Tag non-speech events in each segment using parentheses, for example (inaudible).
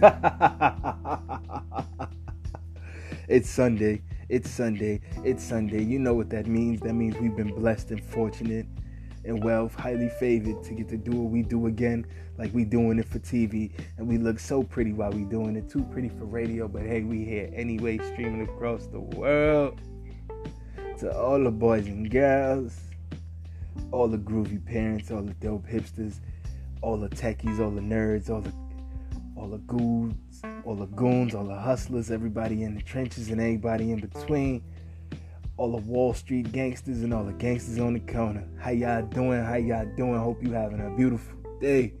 (laughs) it's Sunday. It's Sunday. It's Sunday. You know what that means. That means we've been blessed and fortunate and wealth, highly favored to get to do what we do again, like we doing it for TV. And we look so pretty while we doing it. Too pretty for radio, but hey, we here anyway, streaming across the world. To all the boys and girls, all the groovy parents, all the dope hipsters, all the techies, all the nerds, all the all the goons, all the goons, all the hustlers, everybody in the trenches and everybody in between all the Wall Street gangsters and all the gangsters on the corner. How y'all doing? How y'all doing? Hope you having a beautiful day.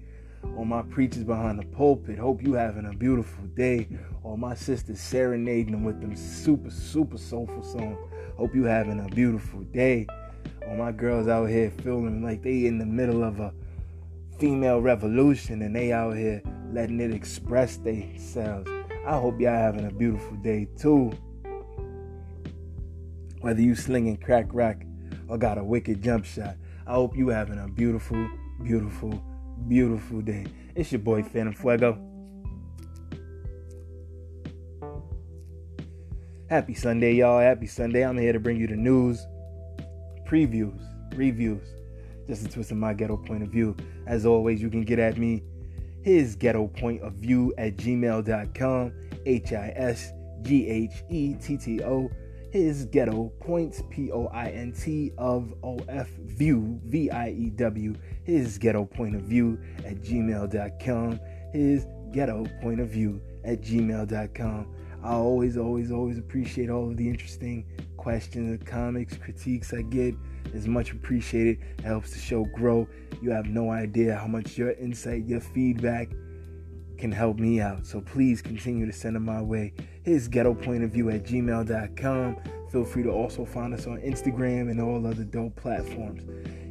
All my preachers behind the pulpit, hope you having a beautiful day. All my sisters serenading them with them super, super soulful songs. Hope you having a beautiful day. All my girls out here feeling like they in the middle of a female revolution and they out here letting it express themselves. I hope y'all having a beautiful day too. Whether you slinging crack rack or got a wicked jump shot, I hope you having a beautiful, beautiful, beautiful day. It's your boy Phantom Fuego. Happy Sunday, y'all. Happy Sunday. I'm here to bring you the news, previews, reviews, just a twist of my ghetto point of view. As always, you can get at me, his ghetto point of view at gmail.com, H I S G H E T T O his ghetto points P O I N T of O F view V I E W his ghetto point of view at gmail.com his ghetto point of view at gmail.com I always always always appreciate all of the interesting questions comics critiques I get is much appreciated it helps the show grow you have no idea how much your insight your feedback can help me out. So please continue to send them my way. His ghetto point of view at gmail.com. Feel free to also find us on Instagram and all other dope platforms.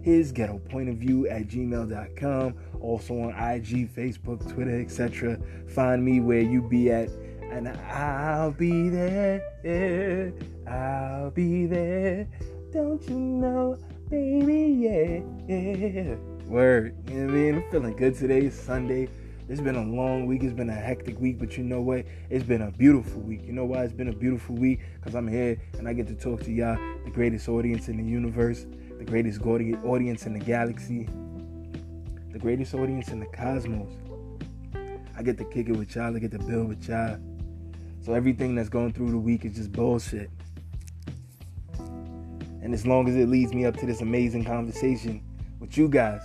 His ghetto point of view at gmail.com. Also on IG, Facebook, Twitter, etc. Find me where you be at, and I'll be there. I'll be there. Don't you know, baby? Yeah, yeah. Word. You know what I mean? I'm feeling good today. Sunday. It's been a long week. It's been a hectic week, but you know what? It's been a beautiful week. You know why it's been a beautiful week? Because I'm here and I get to talk to y'all, the greatest audience in the universe, the greatest audience in the galaxy, the greatest audience in the cosmos. I get to kick it with y'all. I get to build with y'all. So everything that's going through the week is just bullshit. And as long as it leads me up to this amazing conversation with you guys,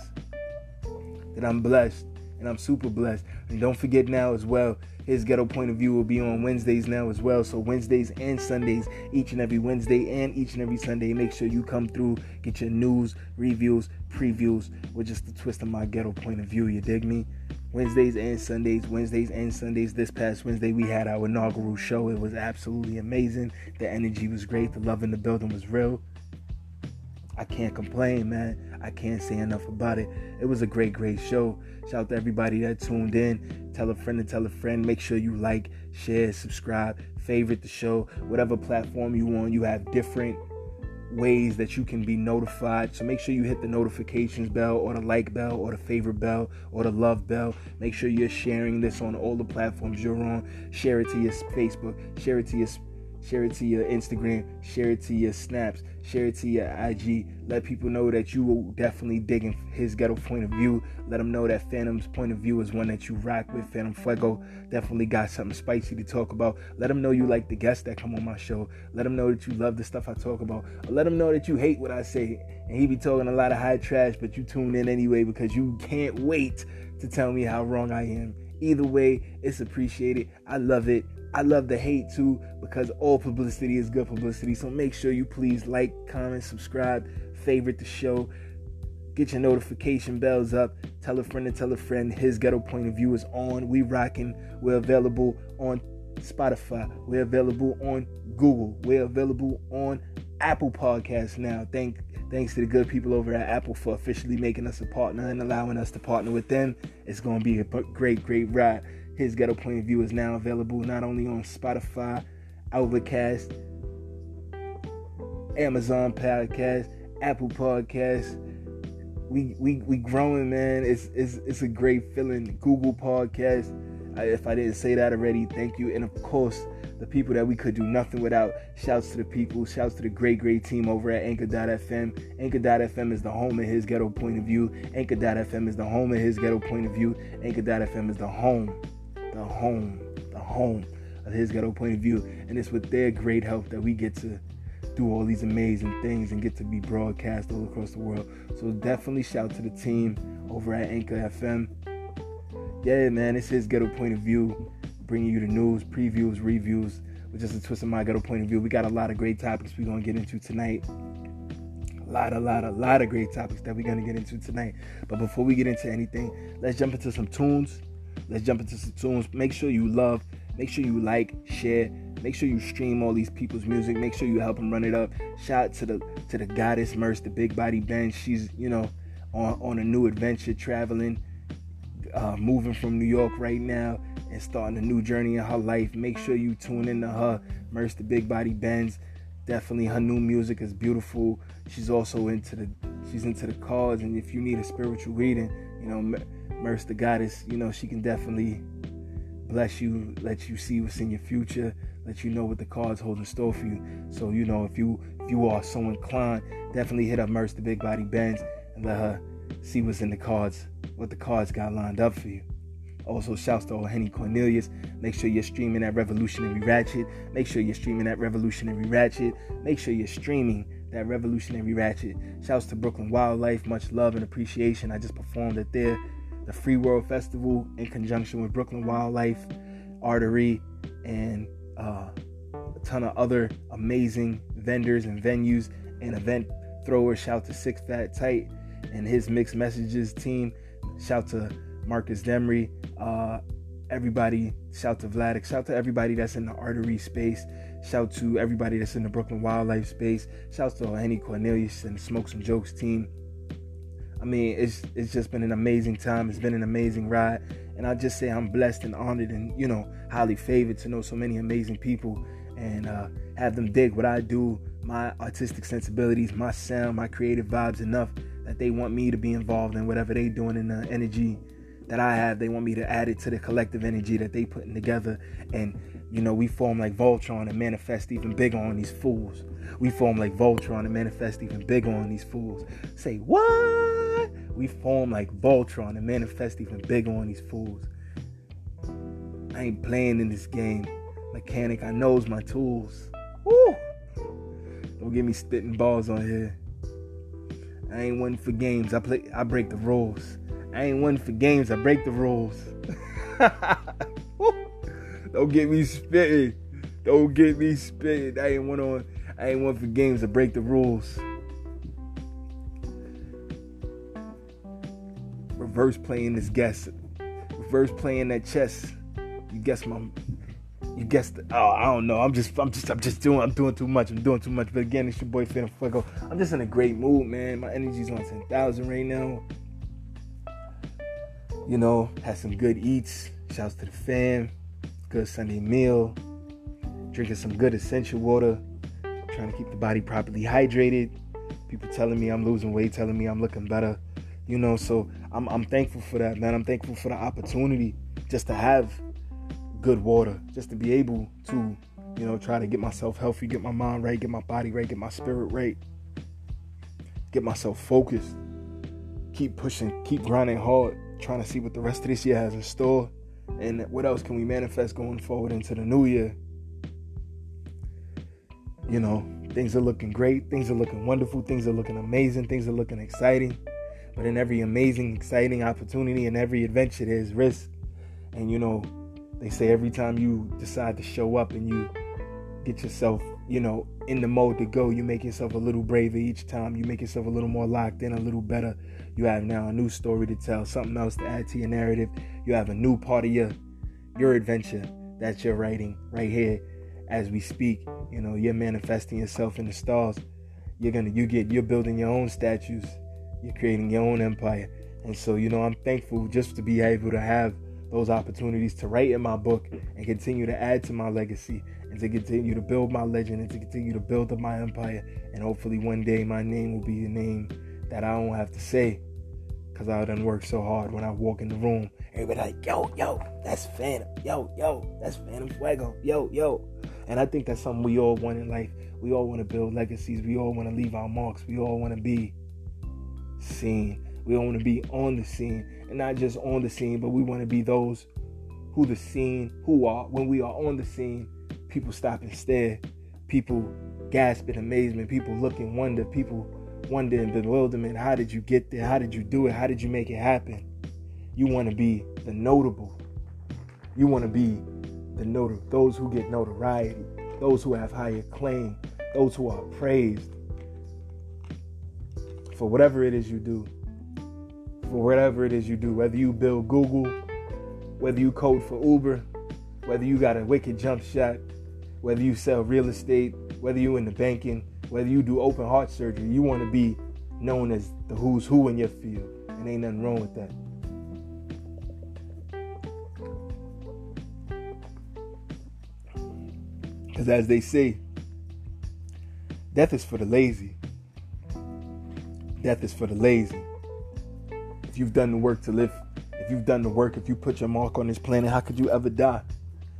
that I'm blessed and I'm super blessed. And don't forget now as well, his ghetto point of view will be on Wednesdays now as well. So Wednesdays and Sundays, each and every Wednesday and each and every Sunday. Make sure you come through, get your news, reviews, previews with just the twist of my ghetto point of view. You dig me? Wednesdays and Sundays, Wednesdays and Sundays. This past Wednesday, we had our inaugural show. It was absolutely amazing. The energy was great. The love in the building was real. I can't complain, man. I can't say enough about it. It was a great, great show. Shout out to everybody that tuned in. Tell a friend to tell a friend. Make sure you like, share, subscribe, favorite the show. Whatever platform you on, you have different ways that you can be notified. So make sure you hit the notifications bell or the like bell or the favorite bell or the love bell. Make sure you're sharing this on all the platforms you're on. Share it to your Facebook, share it to your share it to your Instagram, share it to your snaps, share it to your IG. Let people know that you will definitely digging his ghetto point of view. Let them know that Phantom's point of view is one that you rock with. Phantom Fuego definitely got something spicy to talk about. Let them know you like the guests that come on my show. Let them know that you love the stuff I talk about. Let them know that you hate what I say. And he be talking a lot of high trash, but you tune in anyway because you can't wait to tell me how wrong I am. Either way, it's appreciated. I love it. I love the hate too because all publicity is good publicity. So make sure you please like, comment, subscribe, favorite the show, get your notification bells up, tell a friend to tell a friend. His ghetto point of view is on. We rocking. We're available on Spotify. We're available on Google. We're available on Apple Podcasts now. Thank thanks to the good people over at Apple for officially making us a partner and allowing us to partner with them. It's going to be a great, great ride. His Ghetto Point of View is now available not only on Spotify, Overcast, Amazon Podcast, Apple Podcast. We we we growing, man. It's it's it's a great feeling. Google Podcast. if I didn't say that already, thank you. And of course, the people that we could do nothing without. Shouts to the people. Shouts to the great, great team over at Anchor.fm. Anchor.fm is the home of his ghetto point of view. Anchor.fm is the home of his ghetto point of view. Anchor.fm is the home, the home, the home of his ghetto point of view. And it's with their great help that we get to do all these amazing things and get to be broadcast all across the world. So definitely shout to the team over at Anchor FM. Yeah, man, it's his ghetto point of view bringing you the news, previews, reviews, with just a twist of my ghetto point of view. We got a lot of great topics we're gonna get into tonight. A lot, a lot, a lot of great topics that we're gonna get into tonight. But before we get into anything, let's jump into some tunes. Let's jump into some tunes. Make sure you love, make sure you like, share, make sure you stream all these people's music. Make sure you help them run it up. Shout out to the to the goddess Merce, the Big Body Benz. She's you know on on a new adventure, traveling, uh, moving from New York right now and starting a new journey in her life. Make sure you tune into her, Merce the Big Body Benz. Definitely her new music is beautiful. She's also into the she's into the cards, and if you need a spiritual reading, you know, Merce the Goddess, you know, she can definitely bless you, let you see what's in your future, let you know what the cards hold in store for you. So you know, if you if you are so inclined, definitely hit up Merce the Big Body Benz and let her see what's in the cards, what the cards got lined up for you. Also, shouts to old Henny Cornelius. Make sure you're streaming that Revolutionary Ratchet. Make sure you're streaming that Revolutionary Ratchet. Make sure you're streaming that Revolutionary Ratchet. Shouts to Brooklyn Wildlife. Much love and appreciation. I just performed at their the Free World Festival in conjunction with Brooklyn Wildlife, Artery, and uh, a ton of other amazing vendors and venues and event throwers. Shout to Six Fat Tight and his mixed messages team. Shout to Marcus Demery, uh, everybody, shout to Vladik, shout to everybody that's in the artery space, shout to everybody that's in the Brooklyn wildlife space, shout to Henny Cornelius and the Smokes and Jokes team. I mean, it's it's just been an amazing time. It's been an amazing ride, and I just say I'm blessed and honored and you know highly favored to know so many amazing people and uh, have them dig what I do, my artistic sensibilities, my sound, my creative vibes enough that they want me to be involved in whatever they're doing in the energy that I have. They want me to add it to the collective energy that they putting together. And, you know, we form like Voltron and manifest even bigger on these fools. We form like Voltron and manifest even bigger on these fools. Say, what? We form like Voltron and manifest even bigger on these fools. I ain't playing in this game. Mechanic, I knows my tools. Woo! Don't get me spitting balls on here. I ain't one for games. I play I break the rules. I ain't one for games. I break the rules. (laughs) Don't get me spitting. Don't get me spitting. I ain't one on. I ain't one for games. to break the rules. Reverse playing this guess. Reverse playing that chess. You guess my. You guess the. Oh, I don't know. I'm just. I'm just. I'm just doing. I'm doing too much. I'm doing too much. But again, it's your boy Phantom Fuego. I'm just in a great mood, man. My energy's on ten thousand right now you know, had some good eats. Shouts to the fam. Good Sunday meal. Drinking some good Essentia water. Trying to keep the body properly hydrated. People telling me I'm losing weight, telling me I'm looking better. You know, so I'm, I'm thankful for that, man. I'm thankful for the opportunity just to have good water, just to be able to, you know, try to get myself healthy, get my mind right, get my body right, get my spirit right, get myself focused, keep pushing, keep grinding hard trying to see what the rest of this year has in store and what else can we manifest going forward into the new year. You know, things are looking great, things are looking wonderful, things are looking amazing, things are looking exciting. But in every amazing, exciting opportunity and every adventure, there's risk. And you know, they say every time you decide to show up and you get yourself, you know, in the mode to go, you make yourself a little braver each time. You make yourself a little more locked in, a little better you have now a new story to tell, something else to add to your narrative. You have a new part of your your adventure that you're writing right here as we speak. You know, you're manifesting yourself in the stars. You're gonna you get you're building your own statues. You're creating your own empire. And so, you know, I'm thankful just to be able to have those opportunities to write in my book and continue to add to my legacy and to continue to build my legend and to continue to build up my empire. And hopefully one day my name will be a name that I don't have to say Cause I done worked so hard when I walk in the room. Everybody like, yo, yo, that's Phantom. Yo, yo, that's Phantom Fuego. Yo, yo. And I think that's something we all want in life. We all want to build legacies. We all want to leave our marks. We all want to be seen. We all want to be on the scene. And not just on the scene, but we want to be those who the scene, who are, when we are on the scene, people stop and stare. People gasp in amazement. People look in wonder. People wonder and bewilderment. How did you get there? How did you do it? How did you make it happen? You want to be the notable. You want to be the notable. Those who get notoriety. Those who have high acclaim. Those who are praised. For whatever it is you do. For whatever it is you do. Whether you build Google, whether you code for Uber, whether you got a wicked jump shot, whether you sell real estate, whether you in the banking, whether you do open heart surgery, you want to be known as the who's who in your field. And ain't nothing wrong with that. Because as they say, death is for the lazy. Death is for the lazy. If you've done the work to live, if you've done the work, if you put your mark on this planet, how could you ever die?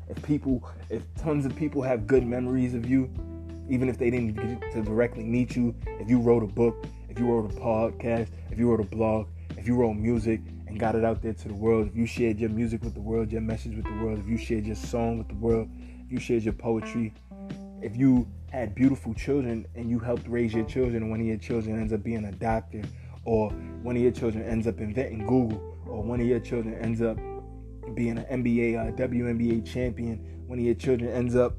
If people, if tons of people have good memories of you, even if they didn't get to directly meet you, if you wrote a book, if you wrote a podcast, if you wrote a blog, if you wrote music and got it out there to the world, if you shared your music with the world, your message with the world, if you shared your song with the world, if you shared your poetry, if you had beautiful children and you helped raise your children, and one of your children ends up being a doctor, or one of your children ends up inventing Google, or one of your children ends up being an NBA, uh, WNBA champion, one of your children ends up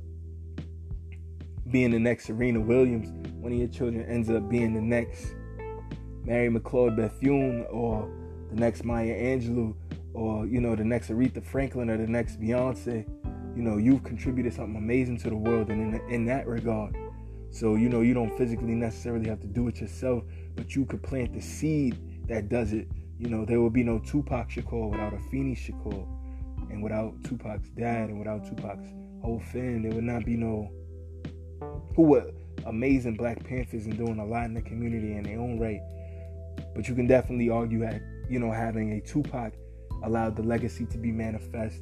being the next Serena Williams, one of your children ends up being the next Mary McLeod Bethune or the next Maya Angelou or you know the next Aretha Franklin or the next Beyonce, you know you've contributed something amazing to the world and in, in that regard. So you know you don't physically necessarily have to do it yourself, but you could plant the seed that does it. You know there will be no Tupac Shakur without a Afeni Shakur, and without Tupac's dad and without Tupac's whole family, there would not be no who were amazing Black Panthers and doing a lot in the community in their own right. But you can definitely argue that you know having a Tupac allowed the legacy to be manifest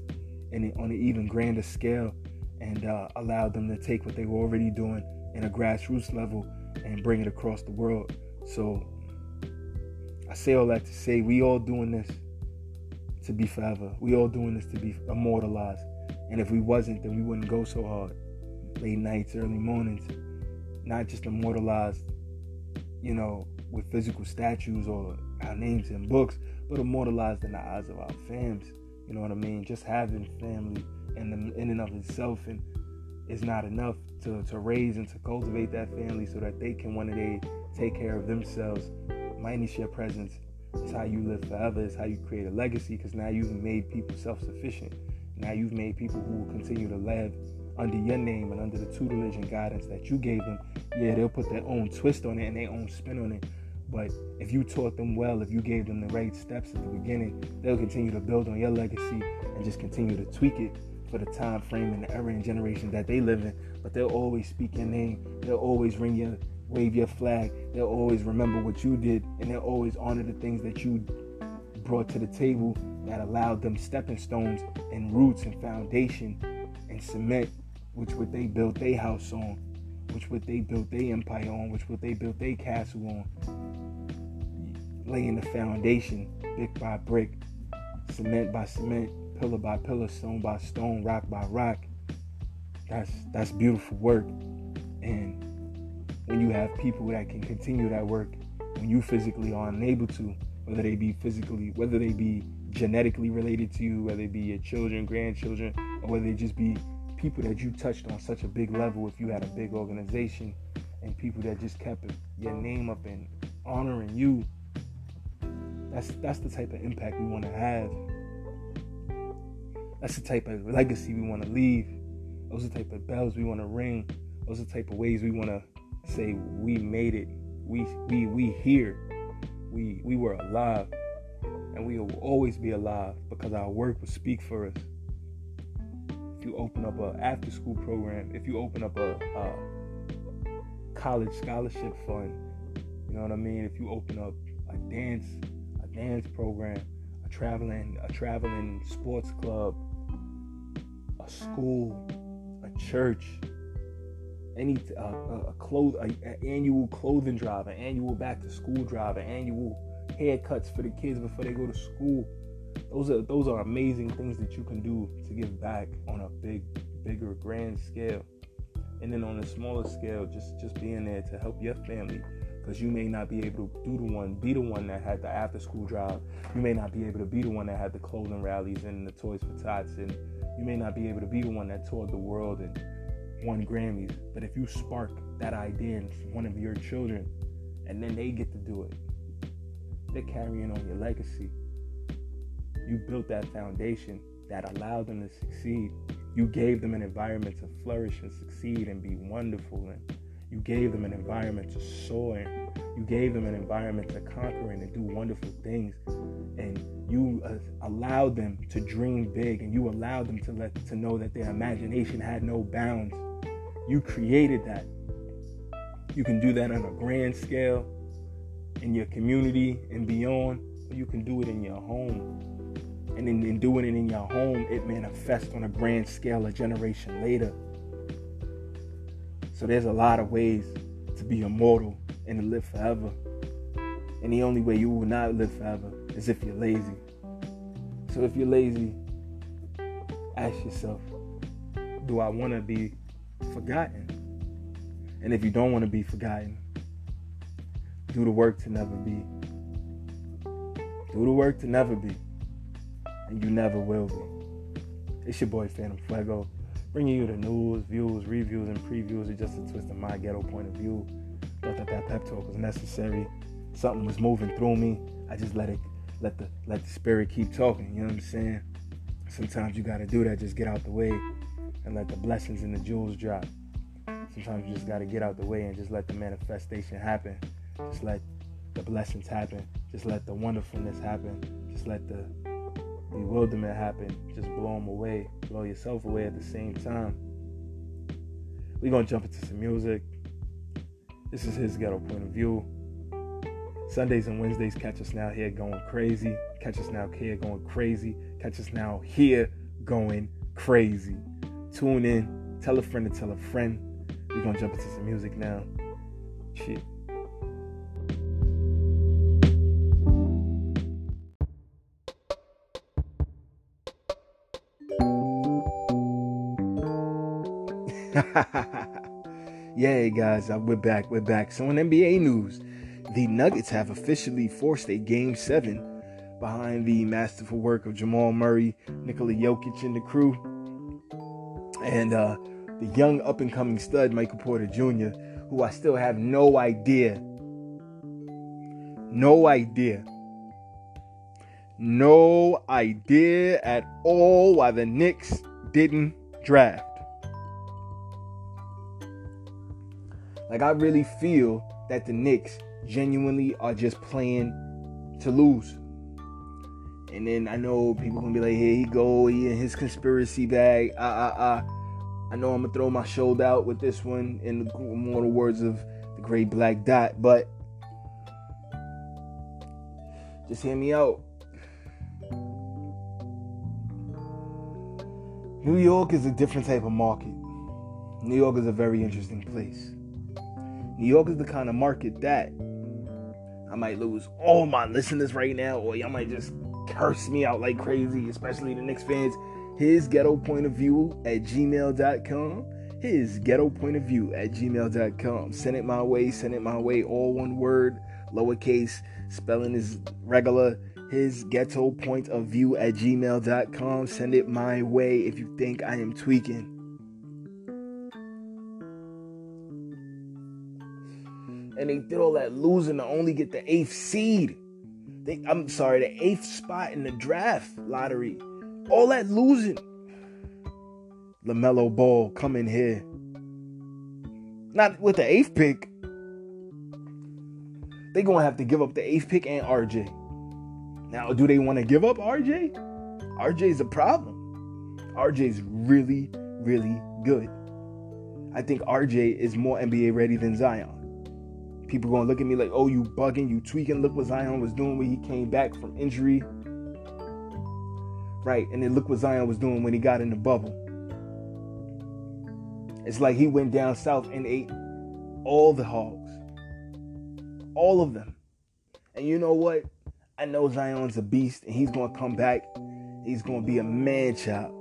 in on an even grander scale and uh, allowed them to take what they were already doing in a grassroots level and bring it across the world. So I say all that to say we all doing this to be forever. We all doing this to be immortalized. And if we wasn't, then we wouldn't go so hard late nights, early mornings, not just immortalized, you know, with physical statues or our names in books, but immortalized in the eyes of our fams. You know what I mean? Just having family in, the, in and of itself and is not enough to, to raise and to cultivate that family so that they can one day take care of themselves. Minus your presence is how you live forever, is how you create a legacy because now you've made people self sufficient. Now you've made people who will continue to live under your name and under the tutelage and guidance that you gave them, yeah, they'll put their own twist on it and their own spin on it. But if you taught them well, if you gave them the right steps at the beginning, they'll continue to build on your legacy and just continue to tweak it for the time frame and the era and generation that they live in. But they'll always speak your name. They'll always ring your wave your flag. They'll always remember what you did and they'll always honor the things that you brought to the table that allowed them stepping stones and roots and foundation and cement which what they built their house on, which what they built their empire on, which what they built their castle on. Laying the foundation brick by brick, cement by cement, pillar by pillar, stone by stone, rock by rock. That's that's beautiful work. And when you have people that can continue that work, when you physically are unable to, whether they be physically, whether they be genetically related to you, whether they be your children, grandchildren, or whether they just be people that you touched on such a big level if you had a big organization and people that just kept your name up and honoring you that's that's the type of impact we want to have. That's the type of legacy we want to leave. Those are the type of bells we want to ring. Those are the type of ways we want to say we made it. We we we here. We we were alive. And we will always be alive because our work will speak for us you open up a after school program, if you open up a, a college scholarship fund, you know what I mean? If you open up a dance, a dance program, a traveling a traveling sports club, a school, a church, any a, a, annual clothing drive, an annual back to school drive, an annual haircuts for the kids before they go to school. Those are those are amazing things that you can do to give back on a big, bigger, grand scale. And then on a smaller scale, just just being there to help your family because you may not be able to do the one, be the one that had the after school drive. You may not be able to be the one that had the clothing rallies and the Toys for Tots, and you may not be able to be the one that toured the world and won Grammys. But if you spark that idea in one of your children, and then they get to do it, they're carrying on your legacy. You built that foundation that allowed them to succeed. You gave them an environment to flourish and succeed and be wonderful and you gave them an environment to soar in. You gave them an environment to conquer in and do wonderful things. And you uh, allowed them to dream big and you allowed them to let to know that their imagination had no bounds. You created that. You can do that on a grand scale in your community and beyond, or you can do it in your home. And in, in doing it in your home, it manifests on a grand scale a generation later. So there's a lot of ways to be immortal and to live forever. And the only way you will not live forever is if you're lazy. So if you're lazy, ask yourself, do I want to be forgotten? And if you don't want to be forgotten, do the work to never be. Do the work to never be. And you never will be. It's your boy Phantom Fuego bringing you the news, views, reviews, and previews are just a twist of my ghetto point of view. Thought that that pep talk was necessary. Something was moving through me. I just let it, let the let the spirit keep talking. You know what I'm saying? Sometimes you gotta do that. Just get out the way and let the blessings and the jewels drop. Sometimes you just gotta get out the way and just let the manifestation happen. Just let the blessings happen. Just let the wonderfulness happen. Just let the bewilderment happen, just blow them away, blow yourself away at the same time. We're gonna jump into some music. This is his ghetto point of view. Sundays and Wednesdays, catch us now here going crazy. Catch us now here going crazy. Catch us now here going crazy. Tune in, tell a friend to tell a friend. We're gonna jump into some music now. Shit. (laughs) yeah, guys, we're back. We're back. So, in NBA news, the Nuggets have officially forced a game seven behind the masterful work of Jamal Murray, Nikola Jokic, and the crew. And uh, the young up and coming stud, Michael Porter Jr., who I still have no idea, no idea, no idea at all why the Knicks didn't draft. Like I really feel that the Knicks genuinely are just playing to lose. And then I know people gonna be like, "Here he go, he in his conspiracy bag." Ah ah ah. I know I'm gonna throw my shoulder out with this one in the the words of the great Black Dot, but just hear me out. New York is a different type of market. New York is a very interesting place. New York is the kind of market that I might lose all my listeners right now, or y'all might just curse me out like crazy, especially the Knicks fans. His ghetto point of view at gmail.com. His ghetto point of view at gmail.com. Send it my way, send it my way, all one word, lowercase, spelling is regular. His ghetto point of view at gmail.com. Send it my way if you think I am tweaking. And they did all that losing to only get the eighth seed. They, I'm sorry, the eighth spot in the draft lottery. All that losing. LaMelo Ball coming here. Not with the eighth pick. They're to have to give up the eighth pick and RJ. Now, do they want to give up RJ? RJ's a problem. RJ's really, really good. I think RJ is more NBA ready than Zion. People gonna look at me like, oh, you bugging, you tweaking. Look what Zion was doing when he came back from injury. Right, and then look what Zion was doing when he got in the bubble. It's like he went down south and ate all the hogs. All of them. And you know what? I know Zion's a beast and he's gonna come back. He's gonna be a man child.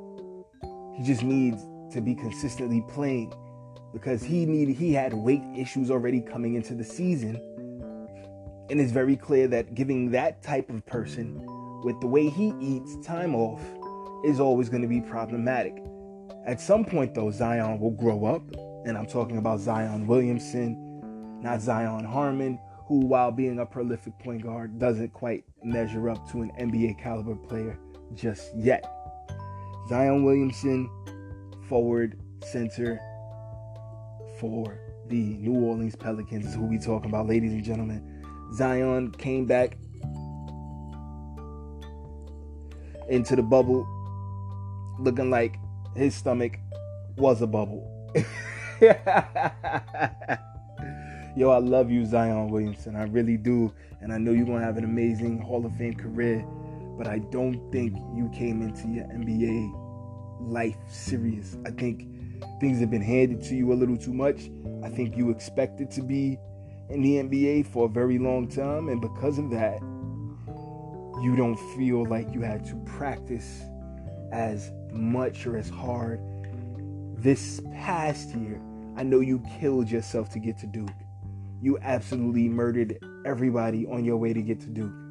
He just needs to be consistently playing because he needed he had weight issues already coming into the season. And it's very clear that giving that type of person with the way he eats time off is always going to be problematic. At some point though, Zion will grow up, and I'm talking about Zion Williamson, not Zion Harmon, who while being a prolific point guard doesn't quite measure up to an NBA caliber player just yet. Zion Williamson, forward center, for the New Orleans Pelicans is who we talking about, ladies and gentlemen. Zion came back into the bubble looking like his stomach was a bubble. (laughs) Yo, I love you, Zion Williamson. I really do. And I know you're going to have an amazing Hall of Fame career. But I don't think you came into your NBA life serious. I think things have been handed to you a little too much. I think you expected to be in the NBA for a very long time, and because of that, you don't feel like you had to practice as much or as hard. This past year, I know you killed yourself to get to Duke. You absolutely murdered everybody on your way to get to Duke.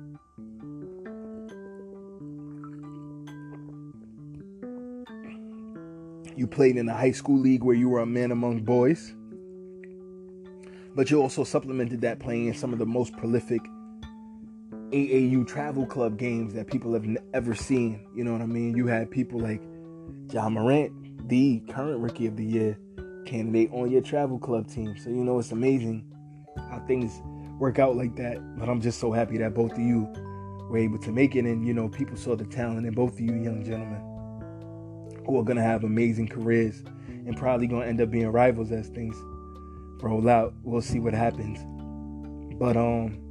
You played in a high school league where you were a man among boys. But you also supplemented that playing in some of the most prolific AAU travel club games that people have ever seen. You know what I mean? You had people like Ja Morant, the current rookie of the year candidate on your travel club team. So you know it's amazing how things work out like that. But I'm just so happy that both of you were able to make it and you know people saw the talent in both of you young gentlemen who are gonna have amazing careers and probably gonna end up being rivals as things roll out. We'll see what happens. But um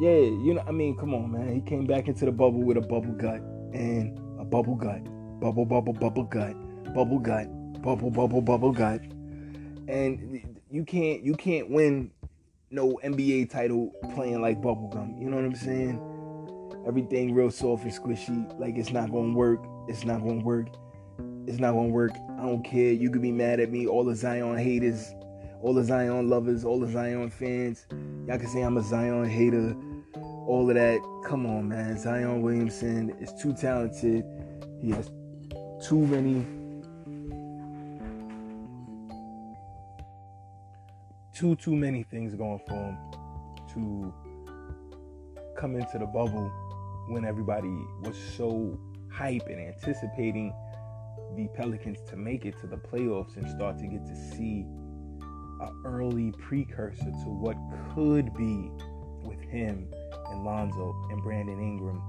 yeah, you know, I mean, come on, man. He came back into the bubble with a bubble gut and a bubble gut, bubble, bubble, bubble gut, bubble gut, bubble, bubble, bubble gut, and you can't, you can't win no NBA title playing like bubblegum. You know what I'm saying? Everything real soft and squishy. Like it's not gonna work. It's not gonna work. It's not gonna work. I don't care. You could be mad at me. All the Zion haters, all the Zion lovers, all the Zion fans. Y'all can say I'm a Zion hater. All of that. Come on, man. Zion Williamson is too talented. He has too many too too many things going for him to come into the bubble when everybody was so hype and anticipating the Pelicans to make it to the playoffs and start to get to see an early precursor to what could be with him and Lonzo and Brandon Ingram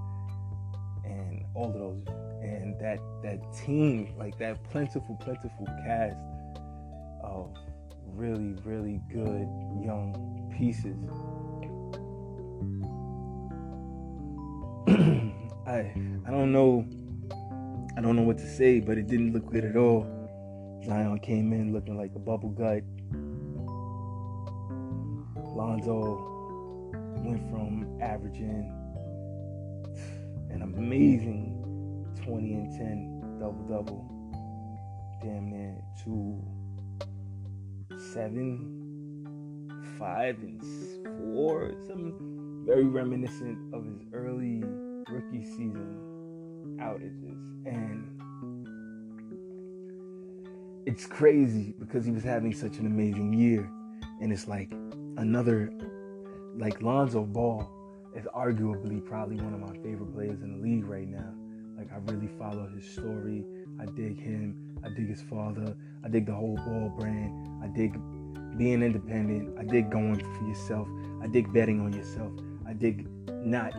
and all of those and that that team like that plentiful plentiful cast of really really good young pieces I I don't know I don't know what to say, but it didn't look good at all. Zion came in looking like a bubble gut. Lonzo went from averaging an amazing 20 and 10 double double damn near to seven, five, and four. Something very reminiscent of his early rookie season outages. And it's crazy because he was having such an amazing year. And it's like another, like Lonzo Ball is arguably probably one of my favorite players in the league right now. Like I really follow his story. I dig him. I dig his father. I dig the whole ball brand. I dig being independent. I dig going for yourself. I dig betting on yourself. I dig not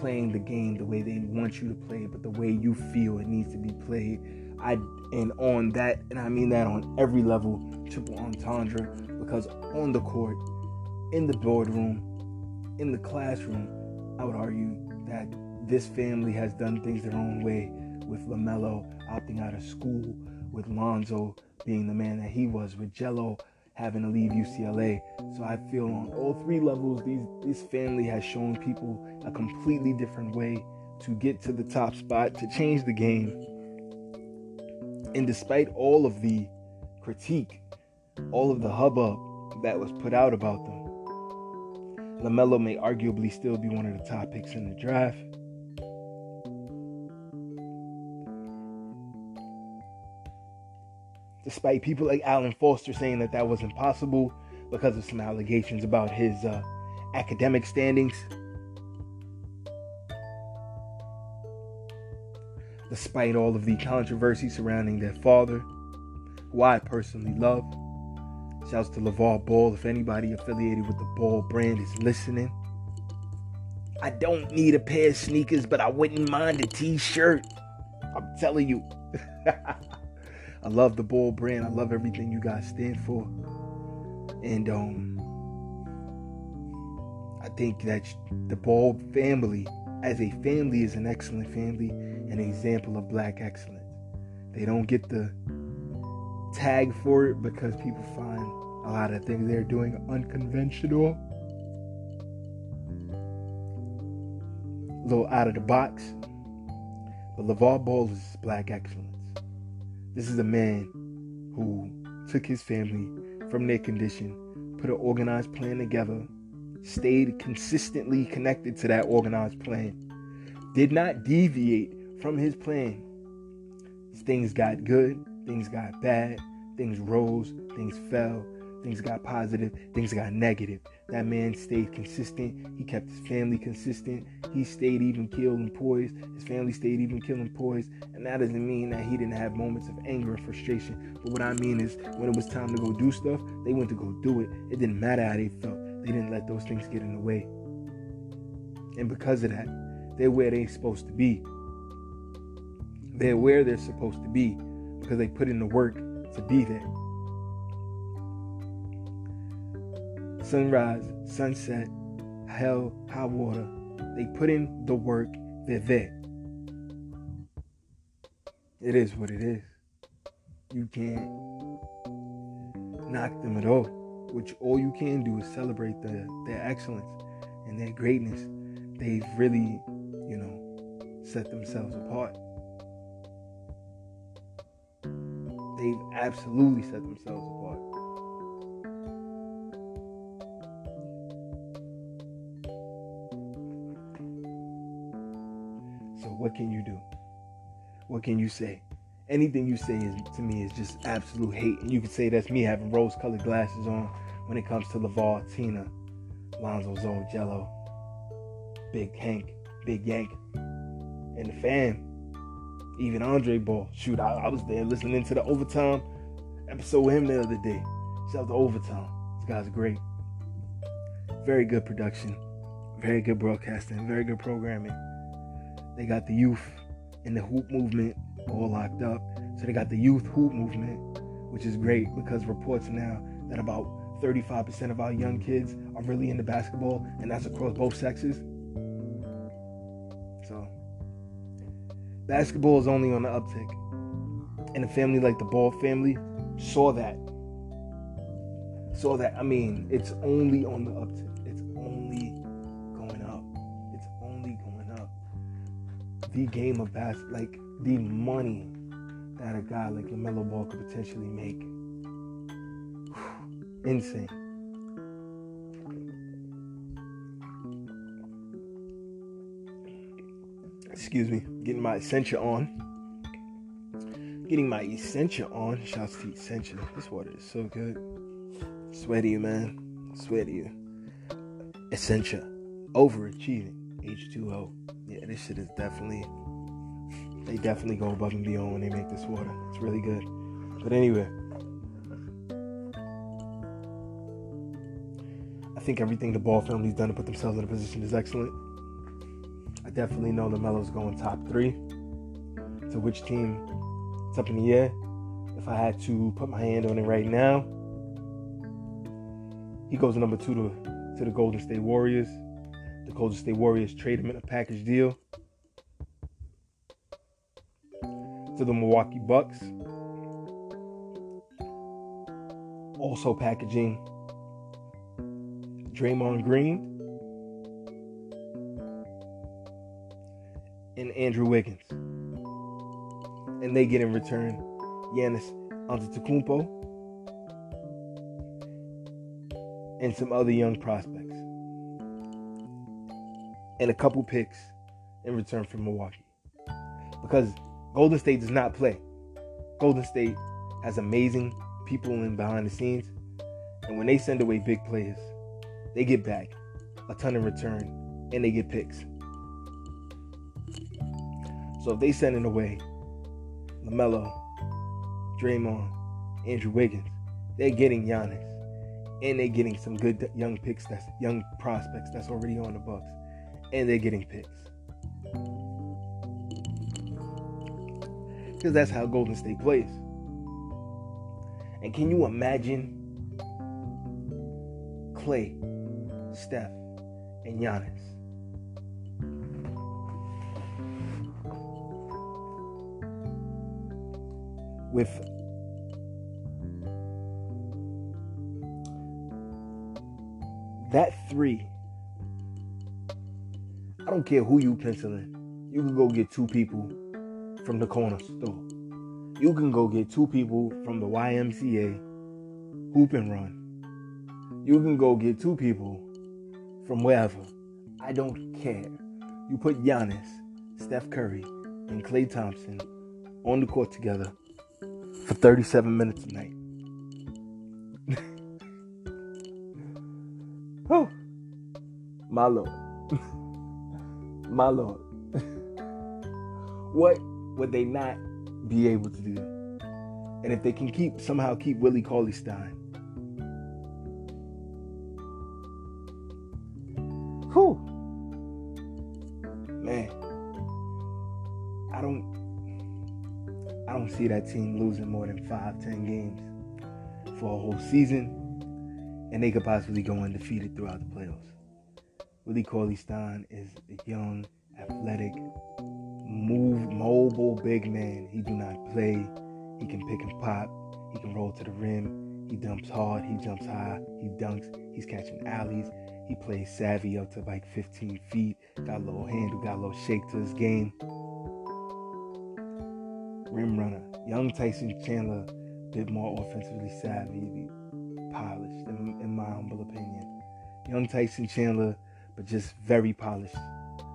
playing the game the way they want you to play, but the way you feel it needs to be played. I and on that, and I mean that on every level, triple entendre, because on the court, in the boardroom, in the classroom, I would argue that this family has done things their own way with LaMelo opting out of school, with Lonzo being the man that he was, with Gelo having to leave UCLA. So I feel on all three levels, these this family has shown people a completely different way to get to the top spot, to change the game. And despite all of the critique, all of the hubbub that was put out about them, LaMelo may arguably still be one of the top picks in the draft. Despite people like Alan Foster saying that that was impossible because of some allegations about his uh, academic standings. Despite all of the controversy surrounding their father, who I personally love. Shouts to LaVar Ball. If anybody affiliated with the Ball brand is listening, I don't need a pair of sneakers, but I wouldn't mind a t shirt. I'm telling you. (laughs) I love the Ball brand. I love everything you guys stand for. And um I think that the Ball family as a family is an excellent family, an example of black excellence. They don't get the tag for it because people find a lot of things they're doing unconventional. A little out of the box. But LaVar Ball is black excellence. This is a man who took his family from their condition, put an organized plan together, stayed consistently connected to that organized plan, did not deviate from his plan. Things got good, things got bad, things rose, things fell, things got positive, things got negative. That man stayed consistent. He kept his family consistent. He stayed even keeled and poised. His family stayed even keeled and poised. And that doesn't mean that he didn't have moments of anger and frustration. But what I mean is, when it was time to go do stuff, they went to go do it. It didn't matter how they felt. They didn't let those things get in the way. And because of that, they're where they're supposed to be. They're where they're supposed to be because they put in the work to be there. Sunrise, sunset, hell, high water. They put in the work, they're there. It is what it is. You can't knock them at all. Which all you can do is celebrate their, their excellence and their greatness. They've really, you know, set themselves apart. They've absolutely set themselves apart. So what can you do? What can you say? Anything you say is to me is just absolute hate, and you can say that's me having rose-colored glasses on when it comes to LaVar, Tina, Lonzo, Zoe, Gelo, Big Hank, Big Yank, and the fam. Even Andre Ball. Shoot, I, I was there listening to the overtime episode with him the other day. Shout out to overtime. This guy's great. Very good production. Very good broadcasting. Very good programming. They got the youth and the hoop movement all locked up. So they got the youth hoop movement, which is great because reports now that about 35% of our young kids are really into basketball, and that's across both sexes. So basketball is only on the uptick. And a family like the Ball family saw that. Saw that. I mean, it's only on the uptick. It's only going up. It's only going up. The game of basketball, like the money that a guy like LaMelo Ball could potentially make. Insane. Excuse me, getting my Essentia on. Getting my Essentia on. Shouts to Essentia. This water is so good. Swear to you, man. Swear to you. Essentia. Overachieving. H2O. Yeah, this shit is definitely. They definitely go above and beyond when they make this water. It's really good. But anyway. I think everything the Ball family's done to put themselves in a position is excellent. Definitely know LaMelo's going top three. To which team It's up in the air. If I had to put my hand on it right now, he goes number two to, to the Golden State Warriors. The Golden State Warriors trade him in a package deal to the Milwaukee Bucks. Also packaging Draymond Green and Andrew Wiggins. And they get in return Giannis Antetokounmpo and some other young prospects. And a couple picks in return from Milwaukee. Because Golden State does not play. Golden State has amazing people in behind the scenes. And when they send away big players, they get back a ton in return and they get picks. So if they send it away LaMelo, Draymond, Andrew Wiggins, they're getting Giannis. And they're getting some good young picks that's young prospects that's already on the Bucks. And they're getting picks. Because that's how Golden State plays. And can you imagine Klay, Steph, and Giannis? With that three, I don't care who you pencil in. You can go get two people from the corner store. You can go get two people from the YMCA hoop and run. You can go get two people from wherever. I don't care. You put Giannis, Steph Curry, and Klay Thompson on the court together for 37 minutes a night. (laughs) oh, my Lord. (laughs) my Lord. what would they not be able to do? And if they can keep somehow keep Willie Cauley Stein. See that team losing more than five, ten games for a whole season. And they could possibly go undefeated throughout the playoffs. Willie Cauley Stein is a young, athletic, move mobile big man. He do not play. He can pick and pop. He can roll to the rim. He dumps hard. He jumps high. He dunks. He's catching alleys. He plays savvy up to like 15 feet. Got a little handle. Got a little shake to his game. Rim runner. Young Tyson Chandler. Bit more offensively savvy. Polished, in, in my humble opinion. Young Tyson Chandler, but just very polished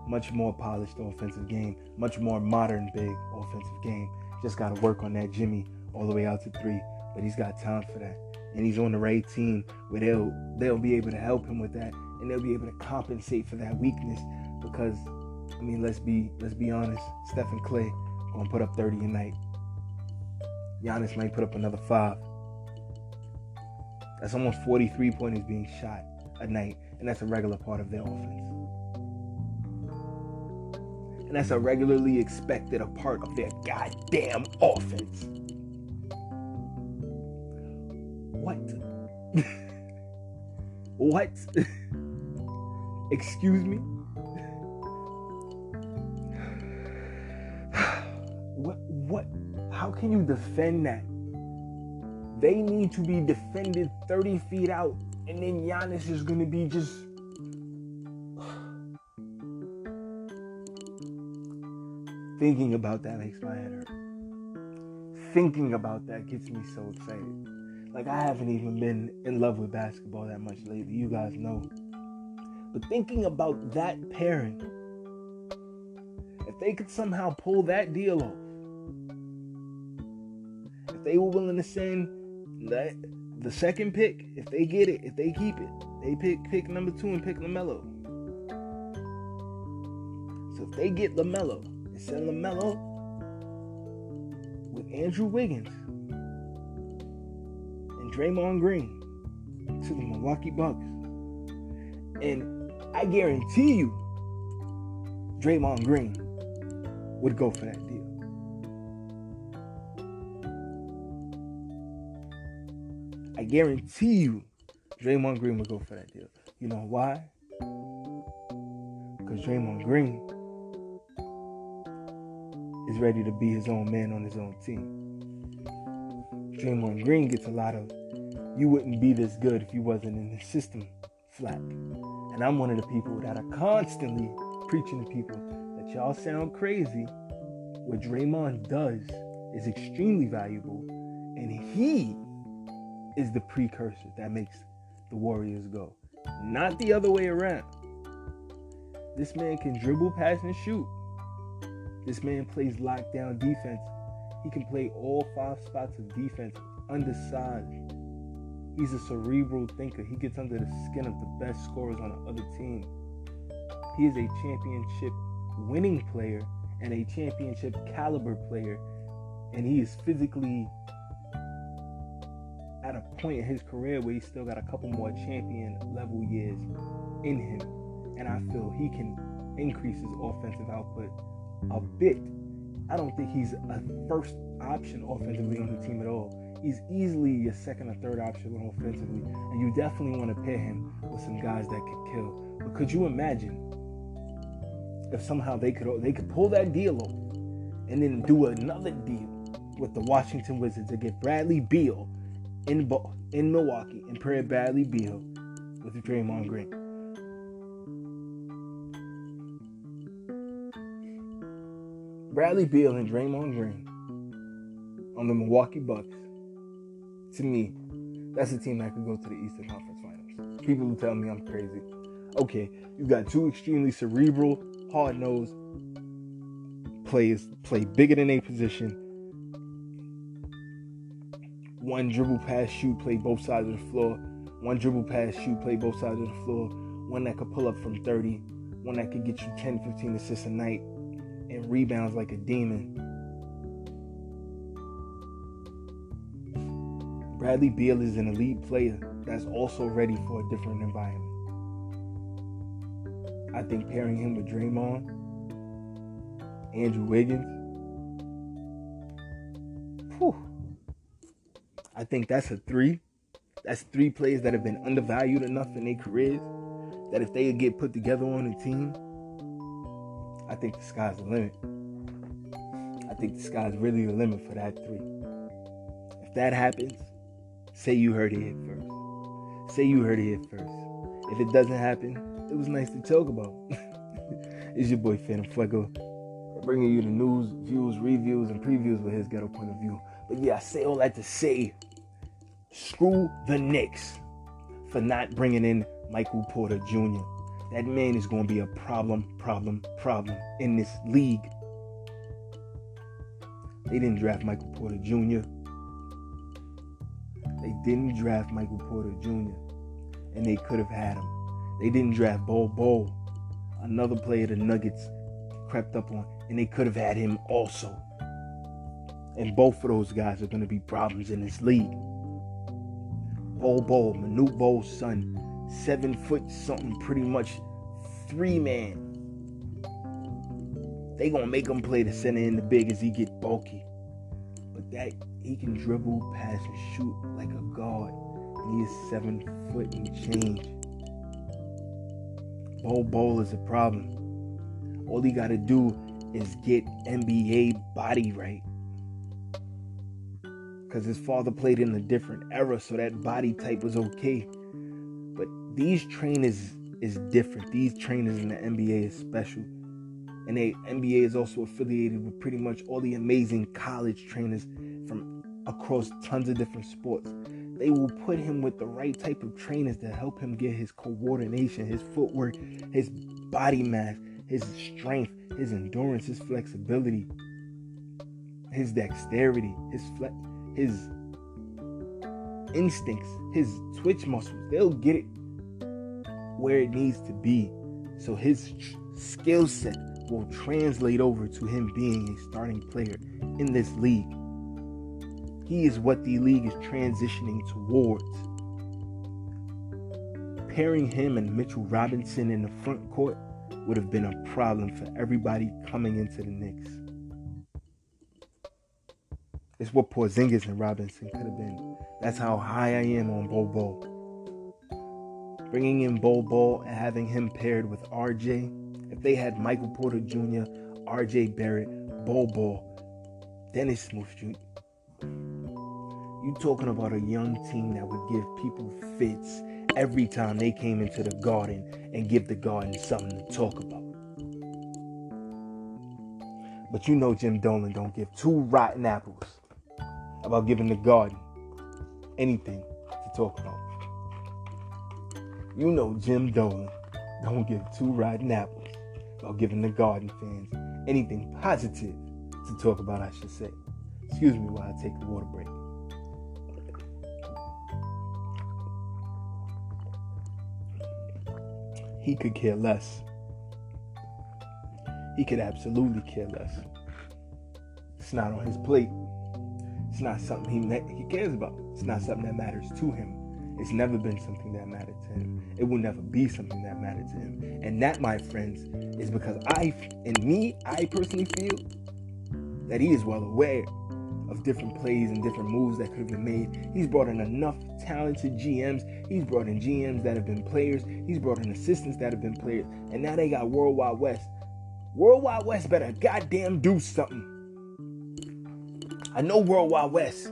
much more polished offensive game, much more modern big offensive game. Just got to work on that Jimmy all the way out to three, but he's got time for that. And he's on the right team where they'll they'll be able to help him with that, and they'll be able to compensate for that weakness. Because I mean, let's be let's be honest, Stephen Klay gonna put up 30 a night. Giannis might put up another five. That's almost 43 pointers being shot a night, and that's a regular part of their offense and that's a regularly expected a part of their goddamn offense. What? (laughs) what? (laughs) Excuse me? How can you defend that? They need to be defended 30 feet out, and then Giannis is gonna be just Thinking about that makes my head hurt. Thinking about that gets me so excited. Like, I haven't even been in love with basketball that much lately. You guys know. But thinking about that pairing, if they could somehow pull that deal off, they were willing to send that the second pick, if they get it, if they keep it, they pick pick number two and pick LaMelo. So if they get LaMelo, they send LaMelo with Andrew Wiggins and Draymond Green to the Milwaukee Bucks. And I guarantee you, Draymond Green would go for that deal. I guarantee you, Draymond Green will go for that deal. You know why? Because Draymond Green is ready to be his own man on his own team. Draymond Green gets a lot of, you wouldn't be this good if you wasn't in the system flack. And I'm one of the people that are constantly preaching to people that y'all sound crazy. What Draymond does is extremely valuable, and he is the precursor that makes the Warriors go. Not the other way around. This man can dribble, pass, and shoot. This man plays lockdown defense. He can play all five spots of defense, undersized. He's a cerebral thinker. He gets under the skin of the best scorers on the other team. He is a championship winning player and a championship caliber player. And he is physically at a point in his career where he's still got a couple more champion level years in him. And I feel he can increase his offensive output a bit. I don't think he's a first option offensively on the team at all. He's easily a second or third option offensively. And you definitely want to pair him with some guys that could kill. But could you imagine if somehow they could they could pull that deal off and then do another deal with the Washington Wizards to get Bradley Beal in in Milwaukee and pair Bradley Beal with Draymond Green. Bradley Beal and Draymond Green on the Milwaukee Bucks. To me, that's a team that could go to the Eastern Conference Finals. People who tell me I'm crazy. Okay, you've got two extremely cerebral, hard-nosed players play bigger than a position one dribble pass shoot, play both sides of the floor. One dribble pass shoot, play both sides of the floor. One that could pull up from 30. One that could get you 10, 15 assists a night and rebounds like a demon. Bradley Beal is an elite player that's also ready for a different environment. I think pairing him with Draymond, Andrew Wiggins, whew, I think that's a three. That's three players that have been undervalued enough in their careers that if they get put together on a team, I think the sky's the limit. I think the sky's really the limit for that three. If that happens, say you heard it here first. Say you heard it here first. If it doesn't happen, it was nice to talk about. (laughs) it's your boy Phantom Fuego, bringing you the news, views, reviews, and previews with his ghetto point of view. But yeah, I say all that to say Screw the Knicks for not bringing in Michael Porter Jr. That man is going to be a problem, problem, problem in this league. They didn't draft Michael Porter Jr. They didn't draft Michael Porter Jr. And they could have had him. They didn't draft Bol Bol, another player the Nuggets crept up on, and they could have had him also. And both of those guys are going to be problems in this league. Bol Bol, Manute Bol's son, seven foot something, pretty much three man. They gonna make him play the center in the big as he get bulky. But that he can dribble, pass, and shoot like a guard. And he is seven foot and change. Bol Bol is a problem. All he gotta do is get NBA body right because his father played in a different era, so that body type was okay. But these trainers is different. These trainers in the NBA is special. And the NBA is also affiliated with pretty much all the amazing college trainers from across tons of different sports. They will put him with the right type of trainers to help him get his coordination, his footwork, his body mass, his strength, his endurance, his flexibility, his dexterity, his flex his instincts, his twitch muscles, they'll get it where it needs to be. So his tr- skill set will translate over to him being a starting player in this league. He is what the league is transitioning towards. Pairing him and Mitchell Robinson in the front court would have been a problem for everybody coming into the Knicks. It's what Porzingis and Robinson could have been. That's how high I am on Bol. Bringing in Bol and having him paired with RJ. If they had Michael Porter Jr., RJ Barrett, Bol, Dennis Smith Jr. You talking about a young team that would give people fits every time they came into the garden and give the garden something to talk about. But you know Jim Dolan don't give two rotten apples about giving the garden anything to talk about. You know Jim Dolan don't give two rotten apples about giving the garden fans anything positive to talk about, I should say. Excuse me while I take a water break. He could care less. He could absolutely care less. It's not on his plate. It's not something he he cares about. It's not something that matters to him. It's never been something that mattered to him. It will never be something that mattered to him. And that, my friends, is because I, and me, I personally feel that he is well aware of different plays and different moves that could have been made. He's brought in enough talented GMs. He's brought in GMs that have been players. He's brought in assistants that have been players. And now they got World Wide Wes. World Wide Wes better goddamn do something. I know World Wide Wes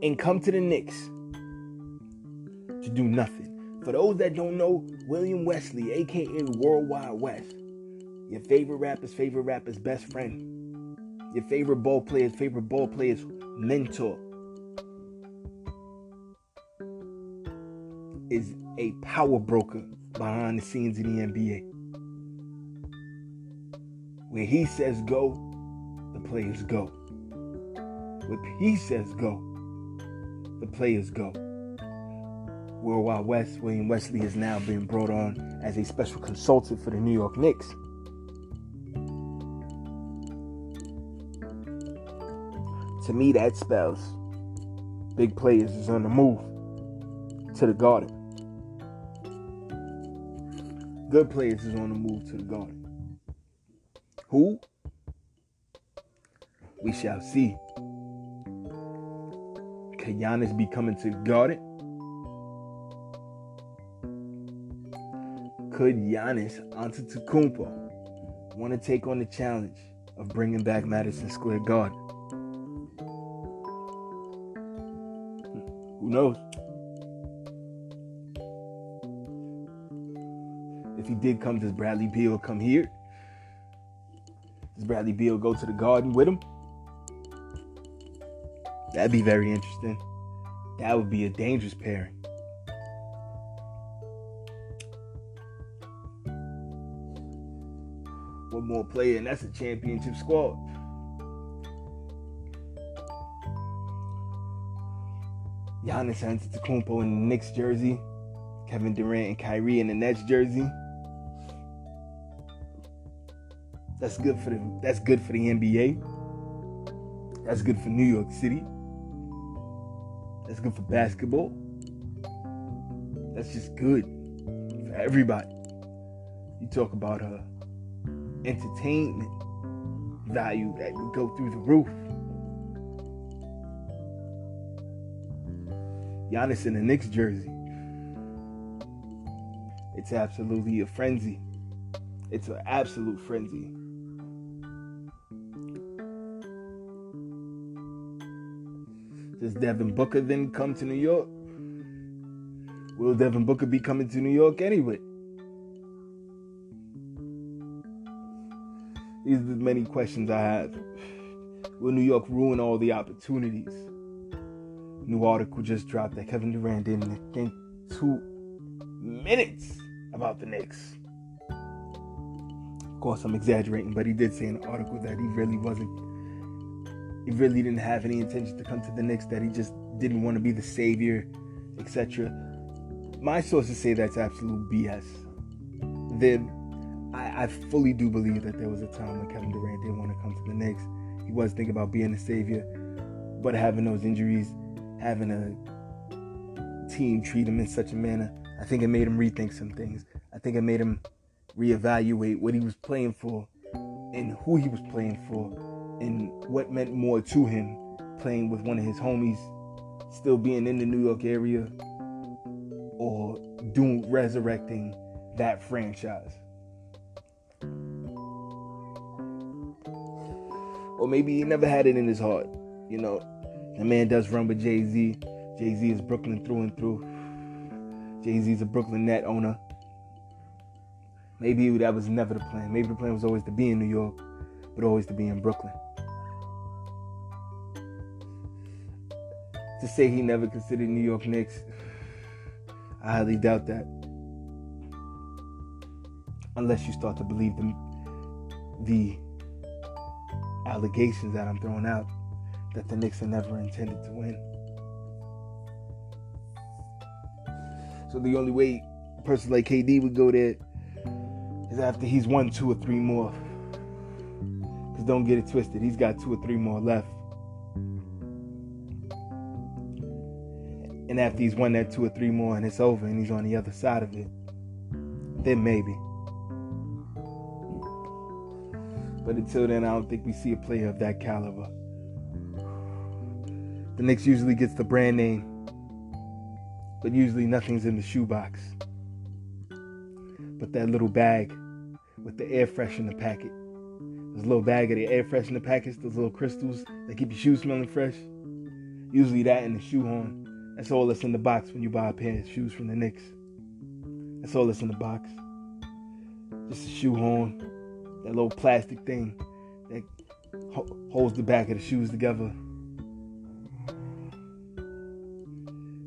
and come to the Knicks to do nothing. For those that don't know, William Wesley, aka World Wide Wes, your favorite rapper's favorite rapper's best friend your favorite ball player's favorite ball player's mentor is a power broker behind the scenes in the NBA. Where he says go, the players go. Where he says go, the players go. World Wide Wes, William Wesley is now being brought on as a special consultant for the New York Knicks. To me, that spells big players is on the move to the garden. Good players is on the move to the garden. Who? We shall see. Giannis be coming to the garden? Could Giannis Antetokounmpo want to take on the challenge of bringing back Madison Square Garden? Hmm, who knows? If he did come, does Bradley Beal come here? Does Bradley Beal go to the garden with him? That'd be very interesting. That would be a dangerous pairing. One more player, and that's a championship squad. Giannis Antetokounmpo in the Knicks jersey, Kevin Durant and Kyrie in the Nets jersey. That's good for the that's good for the NBA. That's good for New York City. That's good for basketball. That's just good for everybody. You talk about uh, entertainment value that would go through the roof. Giannis in the Knicks jersey. It's absolutely a frenzy. It's an absolute frenzy. Devin Booker then come to New York? Will Devin Booker be coming to New York anyway? These are the many questions I have. Will New York ruin all the opportunities? new article just dropped that Kevin Durant didn't think two minutes about the Knicks. Of course, I'm exaggerating, but he did say in the article that he really wasn't, he really didn't have any intention to come to the Knicks, that he just didn't want to be the savior, etc. My sources say that's absolute BS. Then I, I fully do believe that there was a time when Kevin Durant didn't want to come to the Knicks. He was thinking about being the savior, but having those injuries having a team treat him in such a manner, I think it made him rethink some things. I think it made him reevaluate what he was playing for and who he was playing for and what meant more to him playing with one of his homies, still being in the New York area, or doing resurrecting that franchise. Or maybe he never had it in his heart. You know, the man does run with Jay Z. Jay Z is Brooklyn through and through. Jay Z is a Brooklyn net owner. Maybe that was never the plan. Maybe the plan was always to be in New York, but always to be in Brooklyn. To say he never considered New York Knicks, I highly doubt that. Unless you start to believe the, the allegations that I'm throwing out that the Knicks are never intended to win. So the only way a person like KD would go there is after he's won two or three more. Because don't get it twisted, he's got two or three more left. And after he's won that two or three more and it's over and he's on the other side of it, then maybe. But until then, I don't think we see a player of that caliber. The Knicks usually gets the brand name, but usually nothing's in the shoebox. But that little bag with the air freshener packet. This little bag of the air freshener packets, those little crystals that keep your shoes smelling fresh. Usually that in the shoe horn. That's all that's in the box when you buy a pair of shoes from the Knicks. That's all that's in the box. Just a shoe horn, that little plastic thing that ho- holds the back of the shoes together.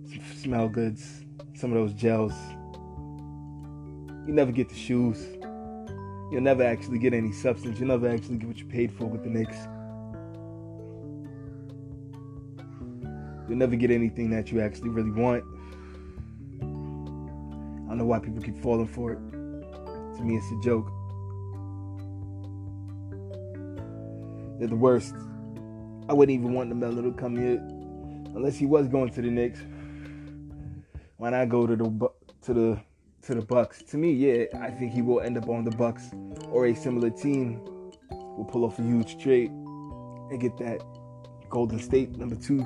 Some smell goods, some of those gels. You never get the shoes. You'll never actually get any substance. You'll never actually get what you paid for with the Knicks. You'll never get anything that you actually really want. I don't know why people keep falling for it. To me, it's a joke. They're the worst. I wouldn't even want LaMelo to come here unless he was going to the Knicks. Why not go to the to the to the Bucks? To me, yeah, I think he will end up on the Bucks or a similar team. Will pull off a huge trade and get that Golden State number two.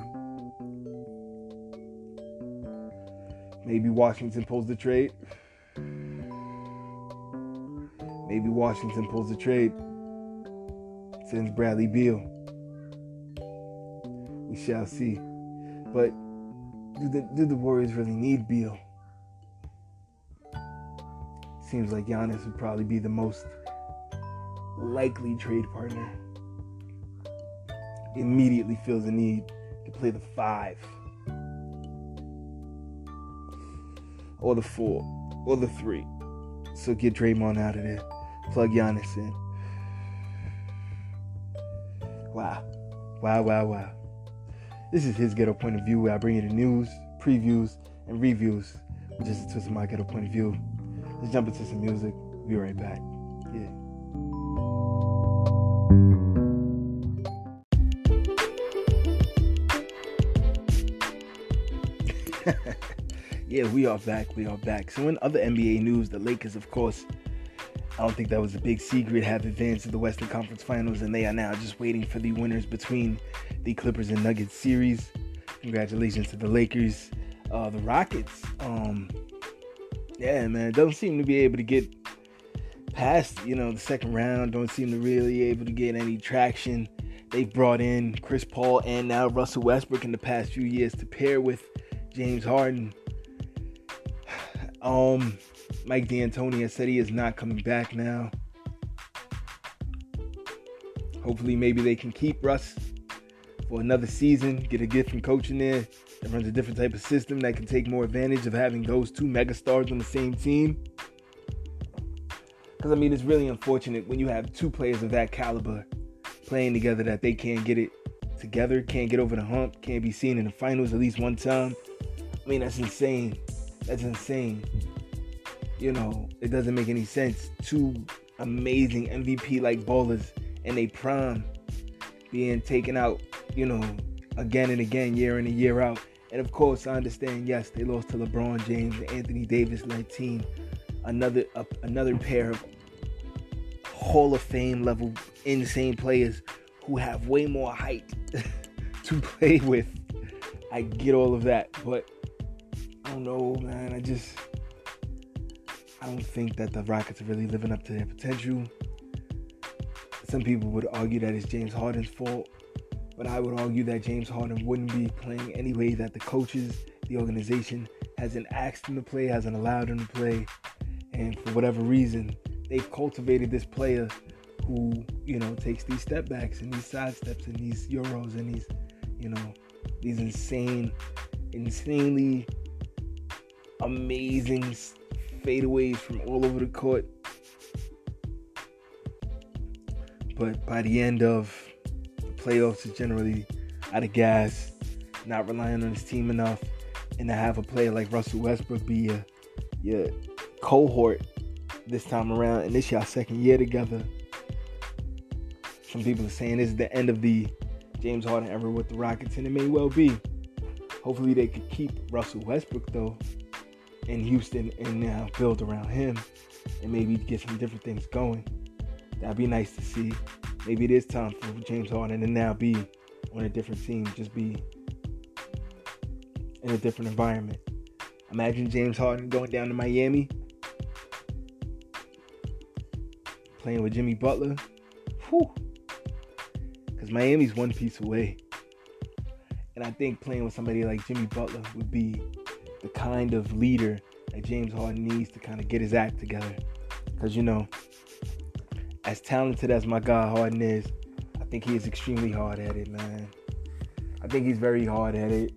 Maybe Washington pulls the trade. Maybe Washington pulls the trade. Sends Bradley Beal. We shall see. But do the do the Warriors really need Beal? Seems like Giannis would probably be the most likely trade partner. Immediately feels the need to play the five. Or the four. Or the three. So get Draymond out of there. Plug Giannis in. Wow. Wow, wow, wow. This is his ghetto point of view where I bring you the news, previews, and reviews just of my ghetto point of view. Let's jump into some music. Be right back. Yeah. Yeah, we are back. We are back. So, in other NBA news, the Lakers, of course, I don't think that was a big secret, have advanced to the Western Conference Finals, and they are now just waiting for the winners between the Clippers and Nuggets series. Congratulations to the Lakers. Uh, the Rockets, um, yeah, man, don't seem to be able to get past, you know, the second round. Don't seem to really able to get any traction. They've brought in Chris Paul and now Russell Westbrook in the past few years to pair with James Harden. Um, Mike D'Antoni has said he is not coming back now. Hopefully, maybe they can keep Russ for another season. Get a different coach in there that runs a different type of system that can take more advantage of having those two megastars on the same team. Because I mean, it's really unfortunate when you have two players of that caliber playing together that they can't get it together, can't get over the hump, can't be seen in the finals at least one time. I mean, that's insane. That's insane. You know, it doesn't make any sense. Two amazing MVP like ballers in a prime being taken out, you know, again and again, year in and year out. And of course, I understand. Yes, they lost to LeBron James and Anthony Davis led team. Another uh, another pair of Hall of Fame level insane players who have way more height (laughs) to play with. I get all of that, but I don't know, man. I just I don't think that the Rockets are really living up to their potential. Some people would argue that it's James Harden's fault, but I would argue that James Harden wouldn't be playing anyway that the coaches, the organization hasn't asked him to play, hasn't allowed him to play, and for whatever reason, they've cultivated this player who, you know, takes these step backs and these side steps and these euros and these, you know, these insane, insanely amazing fadeaways from all over the court. But by the end of the playoffs, is generally out of gas, not relying on his team enough, and to have a player like Russell Westbrook be your, your cohort this time around, and this y'all second year together. Some people are saying this is the end of the James Harden era with the Rockets, and it may well be. Hopefully, they could keep Russell Westbrook though in Houston and now build around him, and maybe get some different things going. That'd be nice to see. Maybe it is time for James Harden to now be on a different team, just be in a different environment. Imagine James Harden going down to Miami, playing with Jimmy Butler. Whew. Because Miami's one piece away. And I think playing with somebody like Jimmy Butler would be the kind of leader that James Harden needs to kind of get his act together. Because, you know, as talented as my guy Harden is, I think he is extremely hard it, man. I think he's very hard it.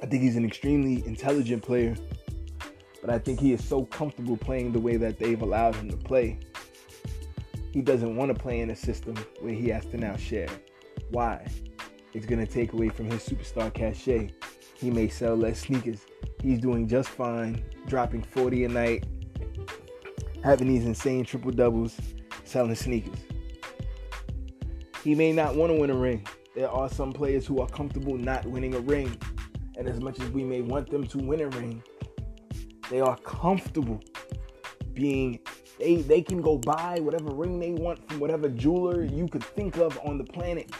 I think he's an extremely intelligent player, but I think he is so comfortable playing the way that they've allowed him to play. He doesn't want to play in a system where he has to now share. Why? It's going to take away from his superstar cachet. He may sell less sneakers. He's doing just fine, dropping 40 a night, having these insane triple doubles, selling sneakers. He may not want to win a ring. There are some players who are comfortable not winning a ring. And as much as we may want them to win a ring, they are comfortable being they they can go buy whatever ring they want from whatever jeweler you could think of on the planet.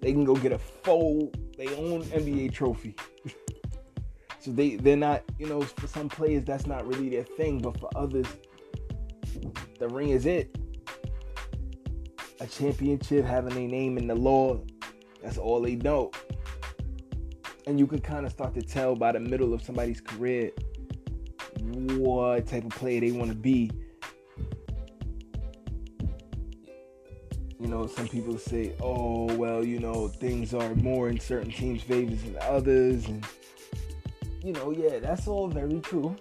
They can go get a full they own NBA trophy. so they they're not, you know, for some players that's not really their thing, but for others the ring is it. A championship having a name in the law that's all they know. And you can kind of start to tell by the middle of somebody's career what type of player they want to be. You know, some people say, oh, well, you know, things are more in certain teams' favors than others. And, you know, yeah, that's all very true.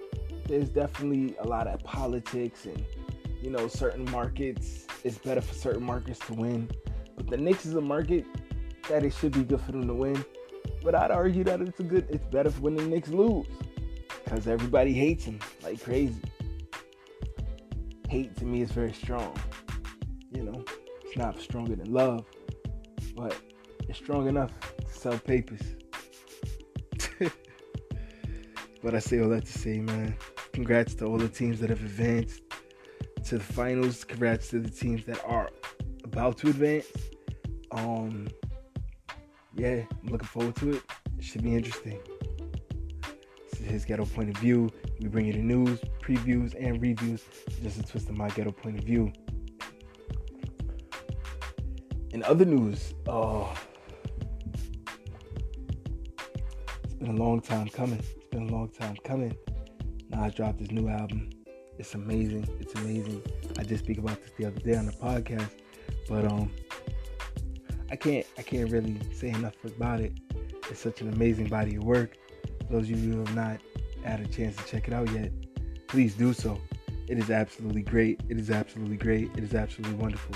There's definitely a lot of politics and, you know, certain markets, it's better for certain markets to win. But the Knicks is a market that it should be good for them to win. But I'd argue that it's a good, it's better when the Knicks lose because everybody hates him like crazy. Hate to me is very strong. You know, it's not stronger than love, but it's strong enough to sell papers. (laughs) but I say all that to say, man, congrats to all the teams that have advanced to the finals. Congrats to the teams that are about to advance. Um, yeah, I'm looking forward to it. It should be interesting. His ghetto point of view. We bring you the news, previews, and reviews. Just a twist of my ghetto point of view. In other news, oh, it's been a long time coming. It's been a long time coming. Now I dropped this new album. It's amazing. It's amazing. I did speak about this the other day on the podcast, but um, I can't I can't really say enough about it. It's such an amazing body of work. Those of you who have not had a chance to check it out yet, please do so. It is absolutely great. It is absolutely great. It is absolutely wonderful.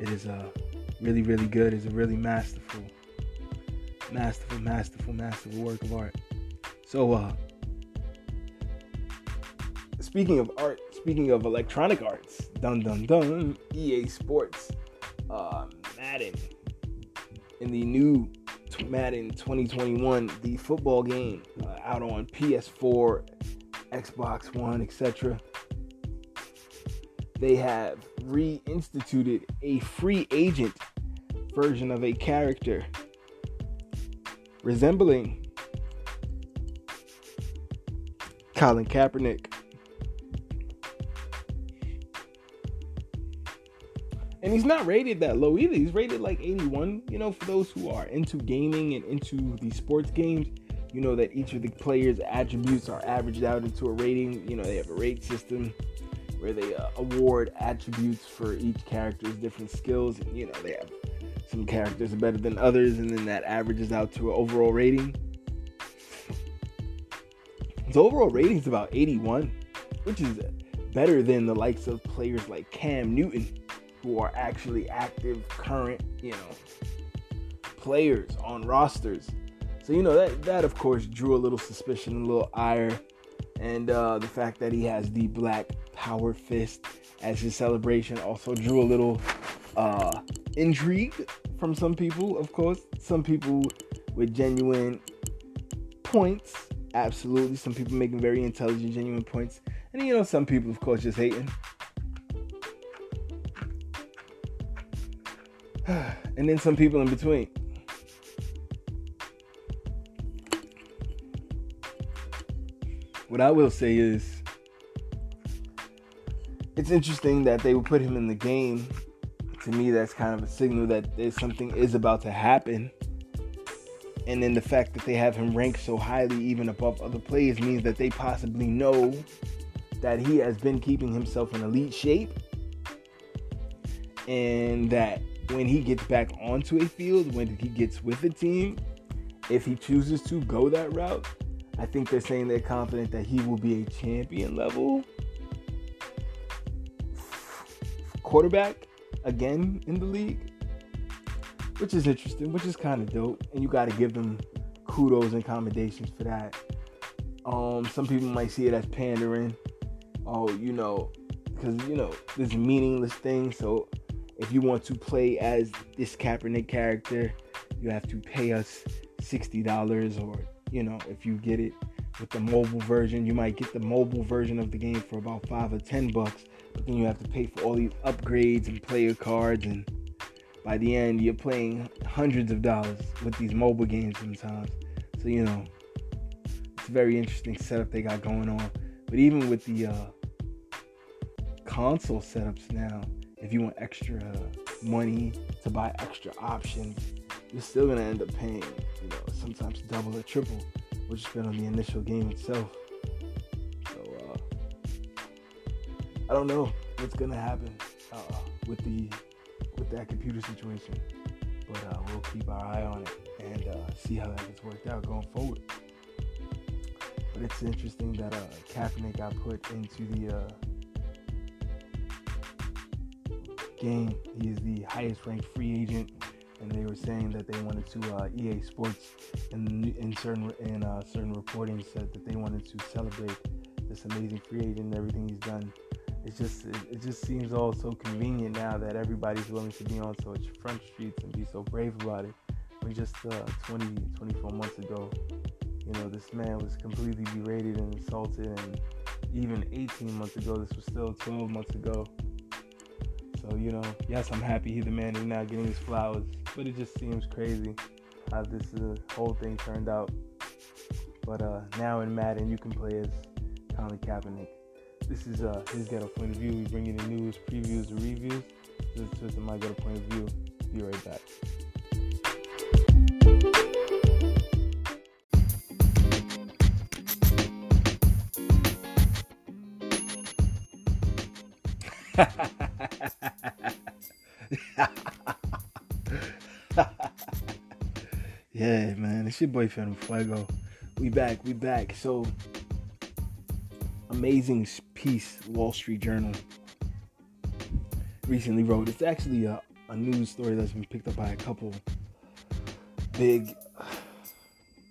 It is uh, really, really good. It's a really masterful, masterful, masterful, masterful work of art. So, uh, speaking of art, speaking of electronic arts, dun dun dun, EA Sports, uh, Madden in the new Madden 2021, the football game uh, out on PS4 Xbox One, etc. They have reinstituted a free agent version of a character resembling Colin Kaepernick. And he's not rated that low either. He's rated like 81. You know, for those who are into gaming and into the sports games, you know that each of the players' attributes are averaged out into a rating. You know, they have a rate system where they uh, award attributes for each character's different skills. And, you know, they have some characters are better than others, and then that averages out to an overall rating. His overall rating is about 81, which is better than the likes of players like Cam Newton, who are actually active, current, you know, players on rosters. So you know that that of course drew a little suspicion, a little ire, and uh, the fact that he has the black power fist as his celebration also drew a little uh, intrigue from some people. Of course, some people with genuine points, absolutely. Some people making very intelligent, genuine points, and you know, some people, of course, just hating. (sighs) and then some people in between. What I will say is, it's interesting that they would put him in the game. To me, that's kind of a signal that there's something is about to happen. And then the fact that they have him ranked so highly, even above other players, means that they possibly know that he has been keeping himself in elite shape. And that when he gets back onto a field, when he gets with a team, if he chooses to go that route, I think they're saying they're confident that he will be a champion level quarterback again in the league, which is interesting, which is kind of dope. And you got to give them kudos and commendations for that. Um, some people might see it as pandering. Oh, you know, because you know this meaningless thing. So if you want to play as this Kaepernick character, you have to pay us sixty dollars or you know, if you get it with the mobile version, you might get the mobile version of the game for about five or ten bucks, but then you have to pay for all these upgrades and player cards, and by the end, you're playing hundreds of dollars with these mobile games sometimes. So you know, it's a very interesting setup they got going on. But even with the uh, console setups now, if you want extra money to buy extra options, you're still gonna end up paying, you know, sometimes double or triple, which has been on the initial game itself. So uh, I don't know what's gonna happen uh, with the with that computer situation, but uh, we'll keep our eye on it and uh, see how that gets worked out going forward. But it's interesting that uh, Kaepernick got put into the game. He is the highest ranked free agent and they were saying that they wanted to uh, EA Sports in, in certain in uh, certain reporting said that they wanted to celebrate this amazing free agent and everything he's done. It's just it, it, just seems all so convenient now that everybody's willing to be on such front streets and be so brave about it. When just uh, 20, 24 months ago, you know, this man was completely berated and insulted, and even 18 months ago, this was still 12 months ago so, you know, yes, I'm happy he the man is now getting his flowers, but it just seems crazy how this uh, whole thing turned out. But uh, now in Madden, you can play as Colin Kaepernick. This is uh, his ghetto point of view. We bring you the news, previews, and reviews. This is Twisted My Ghetto Point of View. Be right back. (laughs) yeah, man, it's your boy Phantom Fuego. We back, we back. So, amazing piece, Wall Street Journal recently wrote. It's actually a, a news story that's been picked up by a couple big,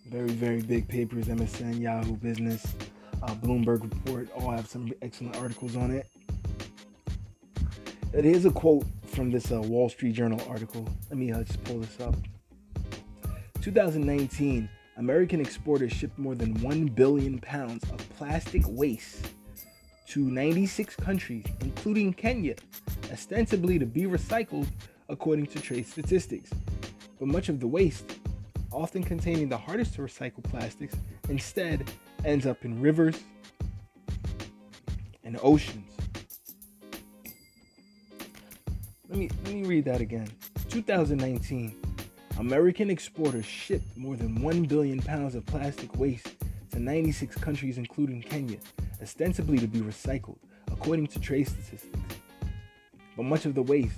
very, very big papers MSN, Yahoo Business, uh, Bloomberg Report, all have some excellent articles on it. It is a quote from this uh, Wall Street Journal article. Let me uh, just pull this up. 2019, American exporters shipped more than 1 billion pounds of plastic waste to 96 countries, including Kenya, ostensibly to be recycled according to trade statistics. But much of the waste, often containing the hardest to recycle plastics, instead ends up in rivers and oceans. Let me let me read that again. 2019, American exporters shipped more than 1 billion pounds of plastic waste to 96 countries including Kenya, ostensibly to be recycled, according to trade statistics. But much of the waste,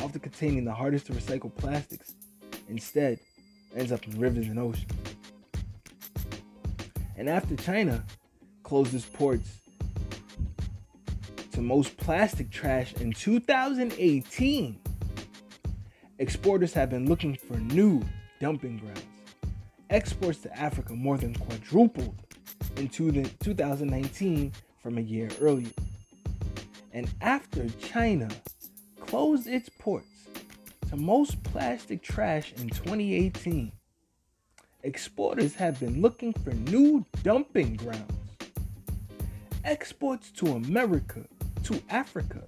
often containing the hardest to recycle plastics, instead ends up in rivers and oceans. And after China closes ports to most plastic trash in 2018, exporters have been looking for new dumping grounds. Exports to Africa more than quadrupled in 2019 from a year earlier. And after China closed its ports to most plastic trash in 2018, exporters have been looking for new dumping grounds. Exports to America, to Africa,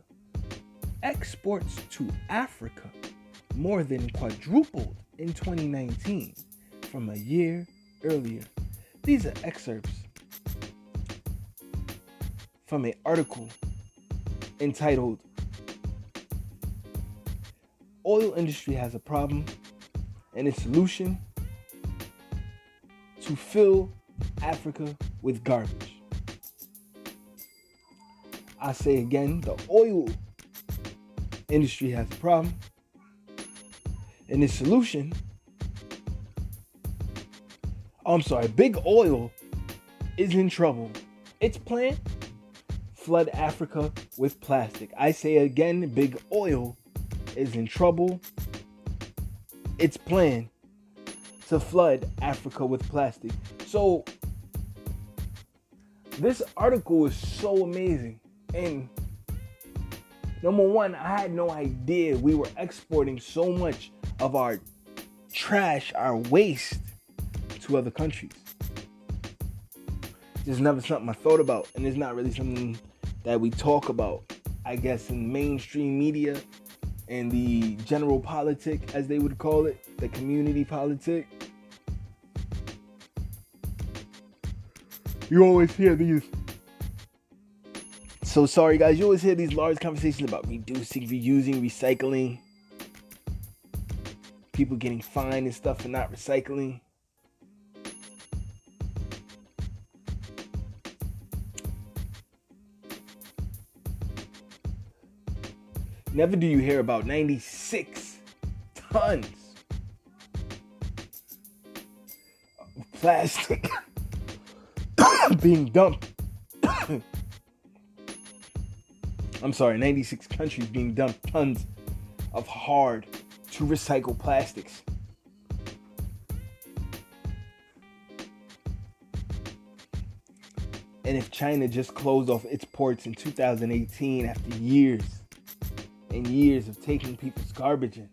exports to Africa more than quadrupled in 2019 from a year earlier. These are excerpts from an article entitled Oil Industry Has a Problem and its solution to fill Africa with garbage. I say again, the oil industry has a problem. And its solution, oh, I'm sorry, big oil is in trouble. Its plan, flood Africa with plastic. I say again, big oil is in trouble. Its plan, to flood Africa with plastic. So, this article is so amazing. And number one, I had no idea we were exporting so much of our trash, our waste to other countries. It's never something I thought about, and it's not really something that we talk about, I guess, in mainstream media and the general politic, as they would call it, the community politic. You always hear these. So sorry, guys. You always hear these large conversations about reducing, reusing, recycling. People getting fined and stuff for not recycling. Never do you hear about 96 tons of plastic (coughs) being dumped. (coughs) I'm sorry, 96 countries being dumped tons of hard to recycle plastics. And if China just closed off its ports in 2018 after years and years of taking people's garbage in,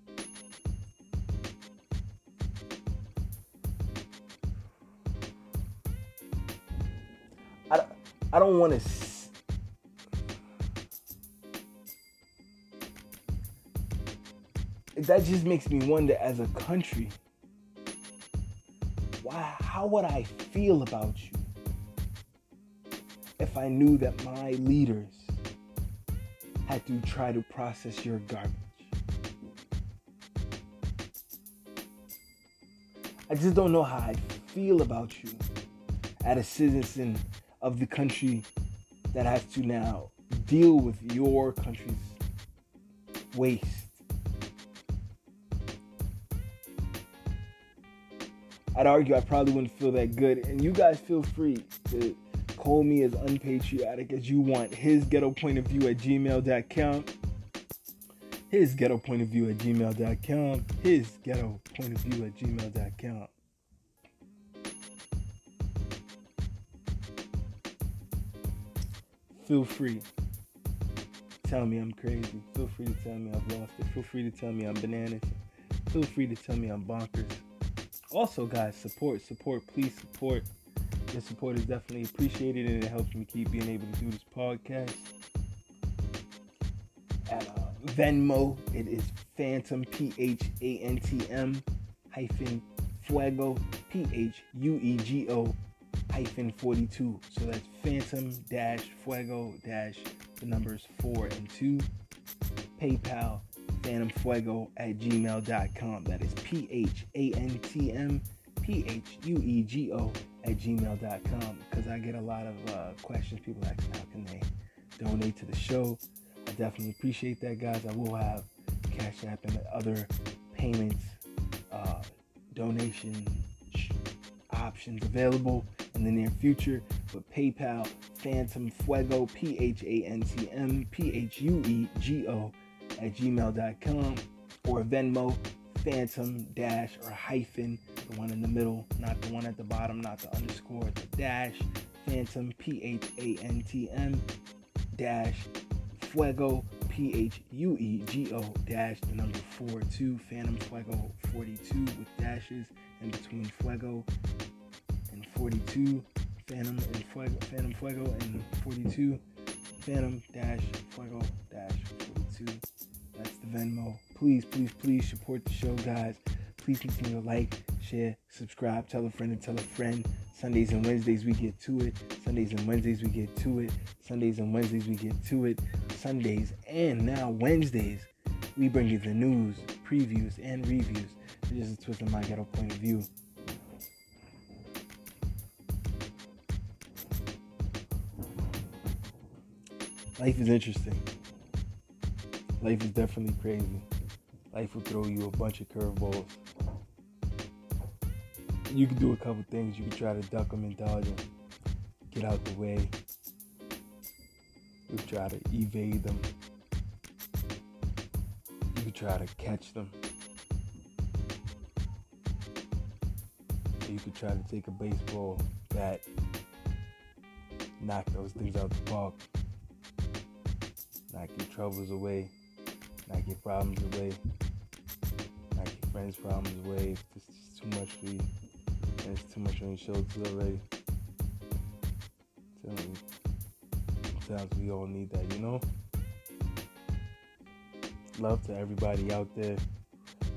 I don't want to. That just makes me wonder as a country why how would I feel about you if I knew that my leaders had to try to process your garbage? I just don't know how I feel about you as a citizen of the country that has to now deal with your country's waste. I'd argue I probably wouldn't feel that good. And you guys feel free to call me as unpatriotic as you want. His ghetto point of view at gmail.com. His ghetto point of view at gmail.com. His ghetto point of view at gmail.com. Feel free. Tell me I'm crazy. Feel free to tell me I've lost it. Feel free to tell me I'm bananas. Feel free to tell me I'm bonkers. Also, guys, support, support, please support. Your support is definitely appreciated and it helps me keep being able to do this podcast. At uh, Venmo, it is Phantom, P H A N T M hyphen Fuego, P H U E G O hyphen 42. So that's Phantom dash Fuego dash the numbers 4 and 2. PayPal, phantomfuego at gmail.com. That is P H A N T M P H U E G O at gmail.com. Because I get a lot of uh, questions. People ask how can they donate to the show. I definitely appreciate that, guys. I will have Cash App and other payments, uh, donation options available in the near future. But PayPal, Phantom Fuego, P H A N T M P H U E G O at gmail.com or Venmo, Phantom dash or hyphen, the one in the middle, not the one at the bottom, not the underscore, the dash, Phantom, P H A N T M dash Fuego, P H U E G O dash the number 4 2 Phantom Fuego 42 with dashes in between Fuego and 42 Phantom and Fuego Phantom Fuego and 42 Phantom dash Fuego dash 42 that's the Venmo please please please support the show guys please continue to like share subscribe tell a friend and tell a friend Sundays and Wednesdays we get to it Sundays and Wednesdays we get to it Sundays and Wednesdays we get to it Sundays and now Wednesdays, we bring you the news, previews, and reviews. It's just a twist of my ghetto point of view. Life is interesting. Life is definitely crazy. Life will throw you a bunch of curveballs. You can do a couple things. You can try to duck them and dodge them, get out the way, you can try to evade them. You can try to catch them. You could try to take a baseball bat, knock those things out the park, knock your troubles away, knock your problems away, knock your friends' problems away. This is too much for you, and it's too much on your shoulders already. Me sometimes we all need that, you know? Love to everybody out there.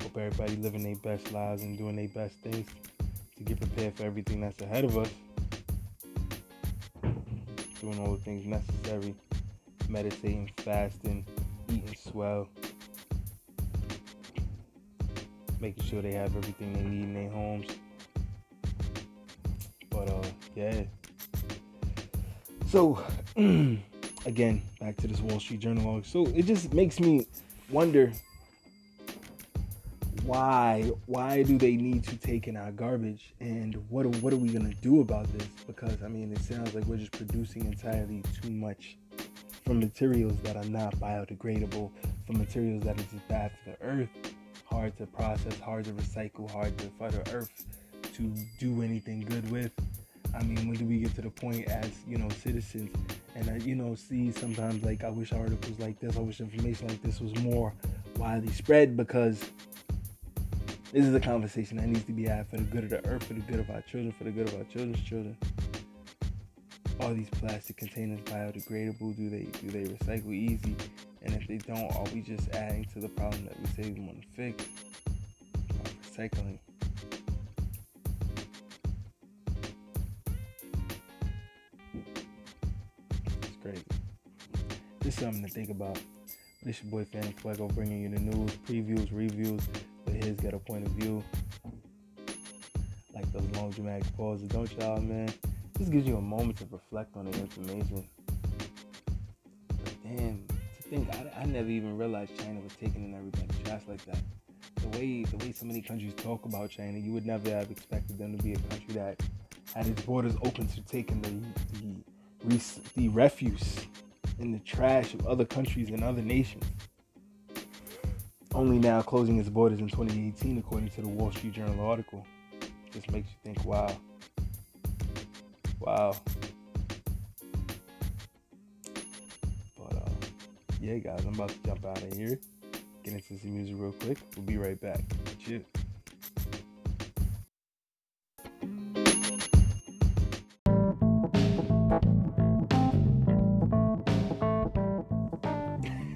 Hope everybody living their best lives and doing their best things to get prepared for everything that's ahead of us. Doing all the things necessary. Meditating, fasting, eating swell. Making sure they have everything they need in their homes. But uh yeah. So (clears throat) again, back to this Wall Street Journal log. So it just makes me wonder why why do they need to take in our garbage and what what are we gonna do about this? Because I mean, it sounds like we're just producing entirely too much from materials that are not biodegradable, from materials that are just bad for the earth, hard to process, hard to recycle, hard to, for the earth to do anything good with. I mean, when do we get to the point as you know citizens and I, you know, see sometimes like I wish articles like this, I wish information like this was more widely spread because this is a conversation that needs to be had for the good of the earth, for the good of our children, for the good of our children's children. Are these plastic containers biodegradable? Do they do they recycle easy? And if they don't, are we just adding to the problem that we say we want to fix? Recycling. It's crazy. Just something to think about. This your boy Phantom Fuego bringing you the news, previews, reviews with his ghetto point of view. Like those long dramatic pauses, don't y'all, man? This gives you a moment to reflect on the information. Damn, to think, I, I never even realized China was taking in everybody's trash like that. The way the way so many countries talk about China, you would never have expected them to be a country that had its borders open to taking the the the refuse in the trash of other countries and other nations. Only now closing its borders in 2018, according to the Wall Street Journal article. Just makes you think, wow. Wow. But uh, yeah, guys, I'm about to jump out of here, get into some music real quick. We'll be right back. Cheers.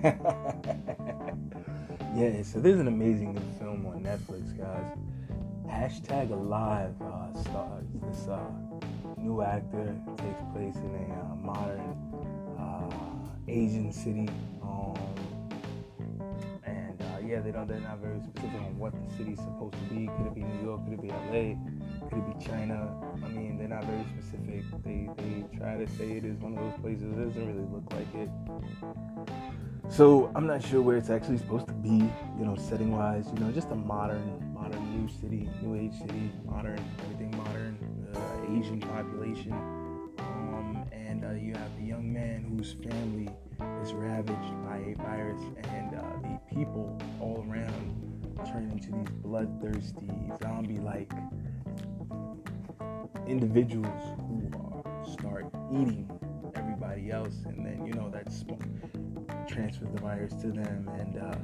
(laughs) yeah, so there's an amazing new film on Netflix, guys. Hashtag Alive uh, stars this uh, new actor takes place in a uh, modern uh, Asian city. Um, and uh, yeah, they don't. They're not very specific on what the city's supposed to be. Could it be New York? Could it be LA? Could it be China? I mean, they're not very specific. They they try to say it is one of those places. It doesn't really look like it. So I'm not sure where it's actually supposed to be, you know, setting wise. You know, just a modern, modern new city, new age city, modern, everything modern, Asian population. Um, and uh, you have the young man whose family is ravaged by a virus, and uh, the people all around turn into these bloodthirsty, zombie-like individuals who start eating everybody else, and then you know that's transfers the virus to them, and uh,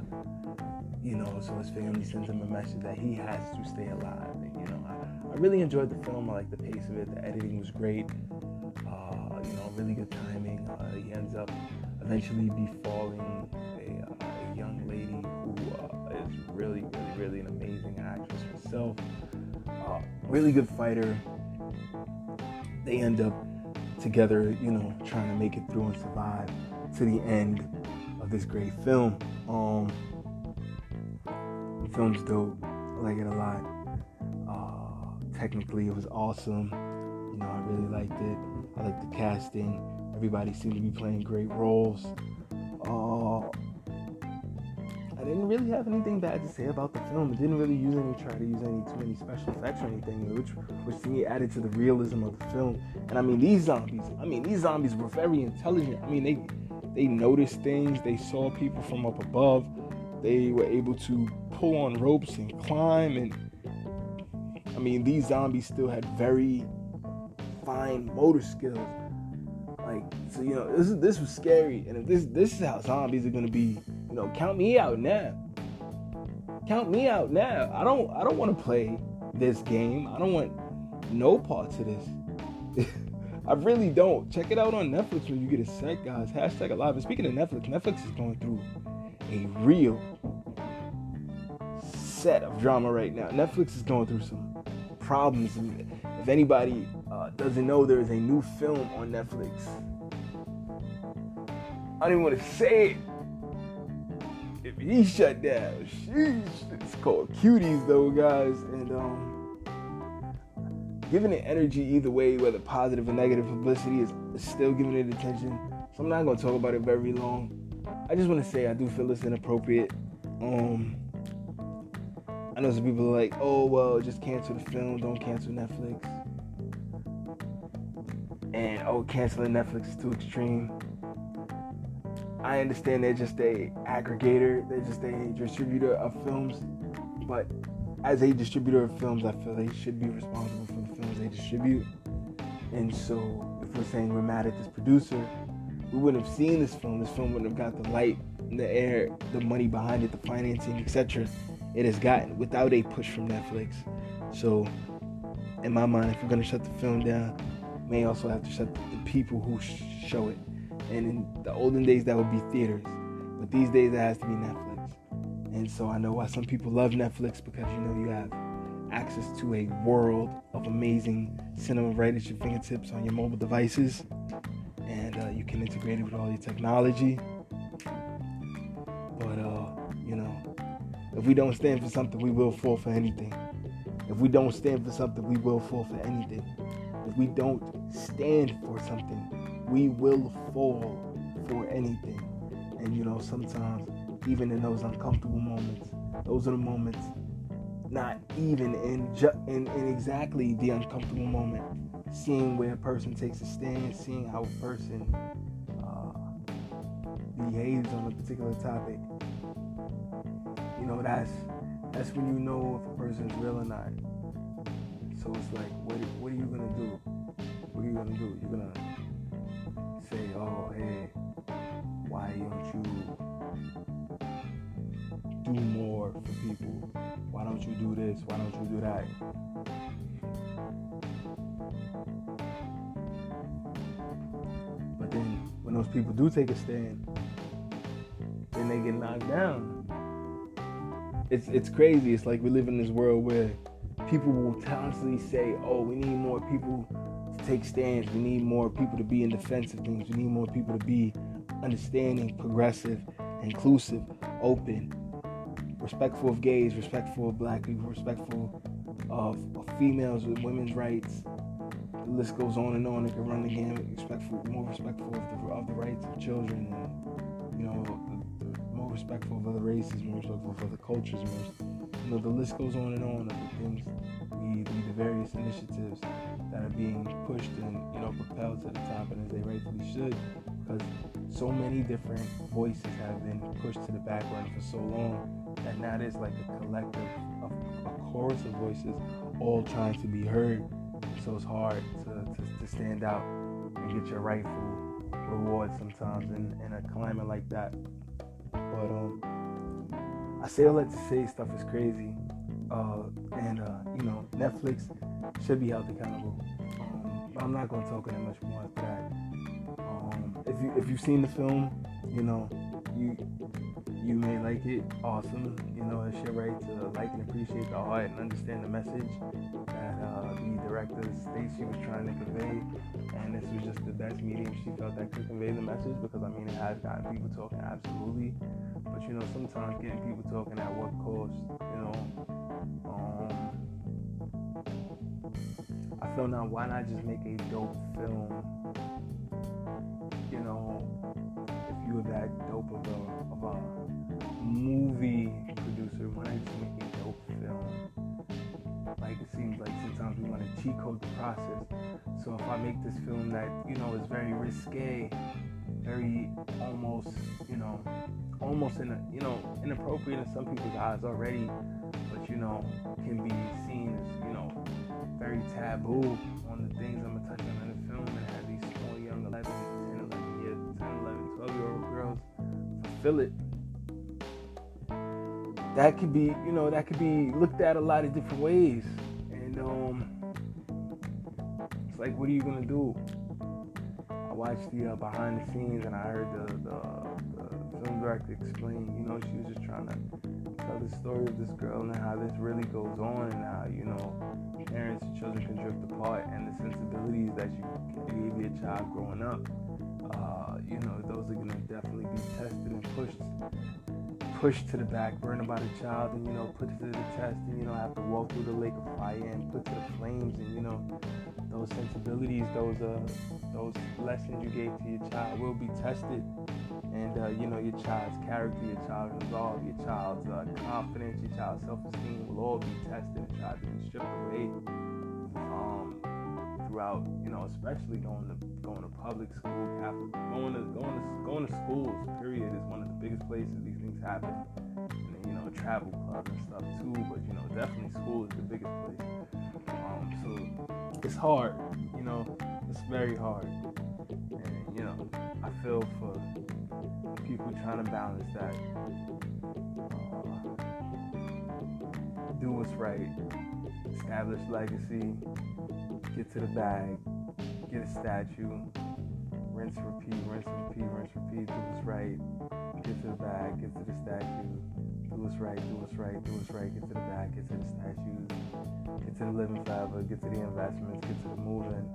you know, so his family sends him a message that he has to stay alive. I really enjoyed the film. I like the pace of it. The editing was great. Uh, you know, really good timing. Uh, he ends up eventually befalling a, uh, a young lady who uh, is really, really, really an amazing actress herself. Uh, really good fighter. They end up together, you know, trying to make it through and survive to the end of this great film. Um, the film's dope. I like it a lot. Technically, it was awesome. You know, I really liked it. I liked the casting. Everybody seemed to be playing great roles. Uh, I didn't really have anything bad to say about the film. It didn't really use any try to use any too many special effects or anything, which which to me added to the realism of the film. And I mean these zombies, I mean these zombies were very intelligent. I mean they they noticed things, they saw people from up above, they were able to pull on ropes and climb and I mean these zombies still had very fine motor skills. Like so you know, this is this was scary. And if this this is how zombies are gonna be, you know, count me out now. Count me out now. I don't I don't want to play this game. I don't want no parts of this. (laughs) I really don't. Check it out on Netflix when you get a sec, guys. Hashtag alive. And speaking of Netflix, Netflix is going through a real set of drama right now. Netflix is going through some problems. If anybody uh, doesn't know, there is a new film on Netflix. I don't even want to say it. If he shut down, sheesh. It's called Cuties, though, guys. And um, giving it energy either way, whether positive or negative publicity, is still giving it attention. So I'm not gonna talk about it very long. I just want to say I do feel it's inappropriate. Um, I know some people are like, "Oh well, just cancel the film, don't cancel Netflix," and oh, canceling Netflix is too extreme. I understand they're just a aggregator, they're just a distributor of films, but as a distributor of films, I feel they should be responsible for the films they distribute. And so, if we're saying we're mad at this producer, we wouldn't have seen this film. This film wouldn't have got the light, the air, the money behind it, the financing, etc. It has gotten without a push from Netflix. So, in my mind, if we're gonna shut the film down, may also have to shut the people who show it. And in the olden days, that would be theaters, but these days it has to be Netflix. And so I know why some people love Netflix because you know you have access to a world of amazing cinema right at your fingertips on your mobile devices, and uh, you can integrate it with all your technology. But uh, if we don't stand for something, we will fall for anything. If we don't stand for something, we will fall for anything. If we don't stand for something, we will fall for anything. And you know, sometimes even in those uncomfortable moments. Those are the moments, not even in, ju- in, in exactly the uncomfortable moment, seeing where a person takes a stand, seeing how a person uh, behaves on a particular topic. Know, that's that's when you know if a person's real or not. So it's like, what what are you gonna do? What are you gonna do? You're gonna say, oh hey, why don't you do more for people? Why don't you do this? Why don't you do that? But then when those people do take a stand, then they get knocked down. It's it's crazy. It's like we live in this world where people will constantly say, "Oh, we need more people to take stands. We need more people to be in defense of things. We need more people to be understanding, progressive, inclusive, open, respectful of gays, respectful of black people, respectful of, of females with women's rights. The list goes on and on. It can run the gamut. Respectful, more respectful of the, of the rights of children, and you know, respectful of other races, more respectful of other cultures. More, you know, the list goes on and on of the things, the, the, the various initiatives that are being pushed and you know propelled to the top, and as they rightfully should, because so many different voices have been pushed to the background for so long that now there's like a collective, of a chorus of voices all trying to be heard. So it's hard to, to, to stand out and get your rightful reward sometimes in, in a climate like that. But um, I say all that to say stuff is crazy, uh, and uh, you know Netflix should be held accountable. Um, I'm not going to talk that much more after that. Um, if you if you've seen the film, you know you you may like it. Awesome, you know it's your right to like and appreciate the art and understand the message that uh, the director states she was trying to convey. And this was just the best medium she felt that could convey the message because I mean it has gotten people talking absolutely, but you know sometimes getting people talking at what cost, you know. Um, I feel now why not just make a dope film you know, if you were that dope of a, of a movie producer, why not just make a dope film? Like it seems like sometimes we want to cheat code the process. So if I make this film that you know is very risque, very almost you know, almost in a you know inappropriate in some people's eyes already, but you know can be seen as you know very taboo on the things I'm gonna touch on in the film and have these small young 11, 10, 11 years, 10, 11, 12 year old girls fulfill it. That could be, you know, that could be looked at a lot of different ways. And um it's like what are you gonna do? I watched the uh, behind the scenes and I heard the, the, the film director explain, you know, she was just trying to tell the story of this girl and how this really goes on and how, you know, parents and children can drift apart and the sensibilities that you gave your child growing up, uh, you know, those are to definitely be tested and pushed pushed to the back burner by the child and you know put to the test and you know have to walk through the lake of fire and put to the flames and you know those sensibilities those uh those lessons you gave to your child will be tested. And uh, you know your child's character your child's resolve your child's uh, confidence your child's self-esteem will all be tested and tried to stripped away um, throughout you know especially going to going to public school Catholic, going to going to going to schools period is one of the biggest places these things happen and you know travel clubs and stuff too but you know definitely school is the biggest place um, so it's hard you know it's very hard and you know I feel for people trying to balance that. Uh, do what's right, establish legacy, get to the bag, get a statue, rinse, repeat, rinse, repeat, rinse, repeat, do what's right, get to the bag, get to the statue, do what's right, do what's right, do what's right, get to the bag, get to the statues, get to the living forever, get to the investments, get to the moving,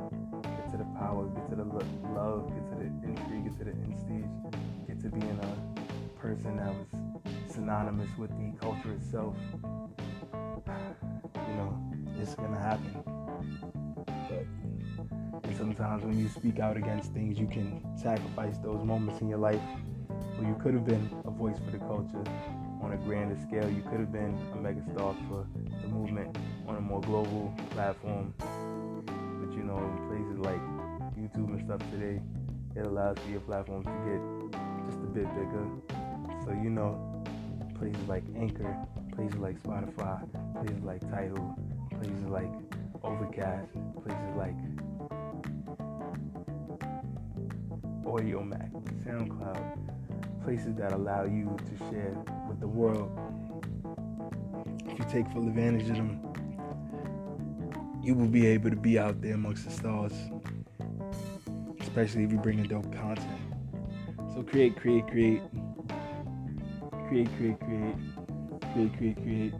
get to the power, get to the love, get to the intrigue, get to the instige, get to being a person that was synonymous with the culture itself. You know, it's gonna happen. Sometimes when you speak out against things, you can sacrifice those moments in your life where you could have been a voice for the culture on a grander scale. You could have been a megastar for the movement on a more global platform. But you know, in places like YouTube and stuff today, it allows for your platform to get just a bit bigger. So you know, places like Anchor, places like Spotify, places like Tidal, places like Overcast, places like Audiomack, SoundCloud, places that allow you to share with the world. If you take full advantage of them, you will be able to be out there amongst the stars, especially if you bring in dope content. So create, create, create. Create, create, create. Create, create, create.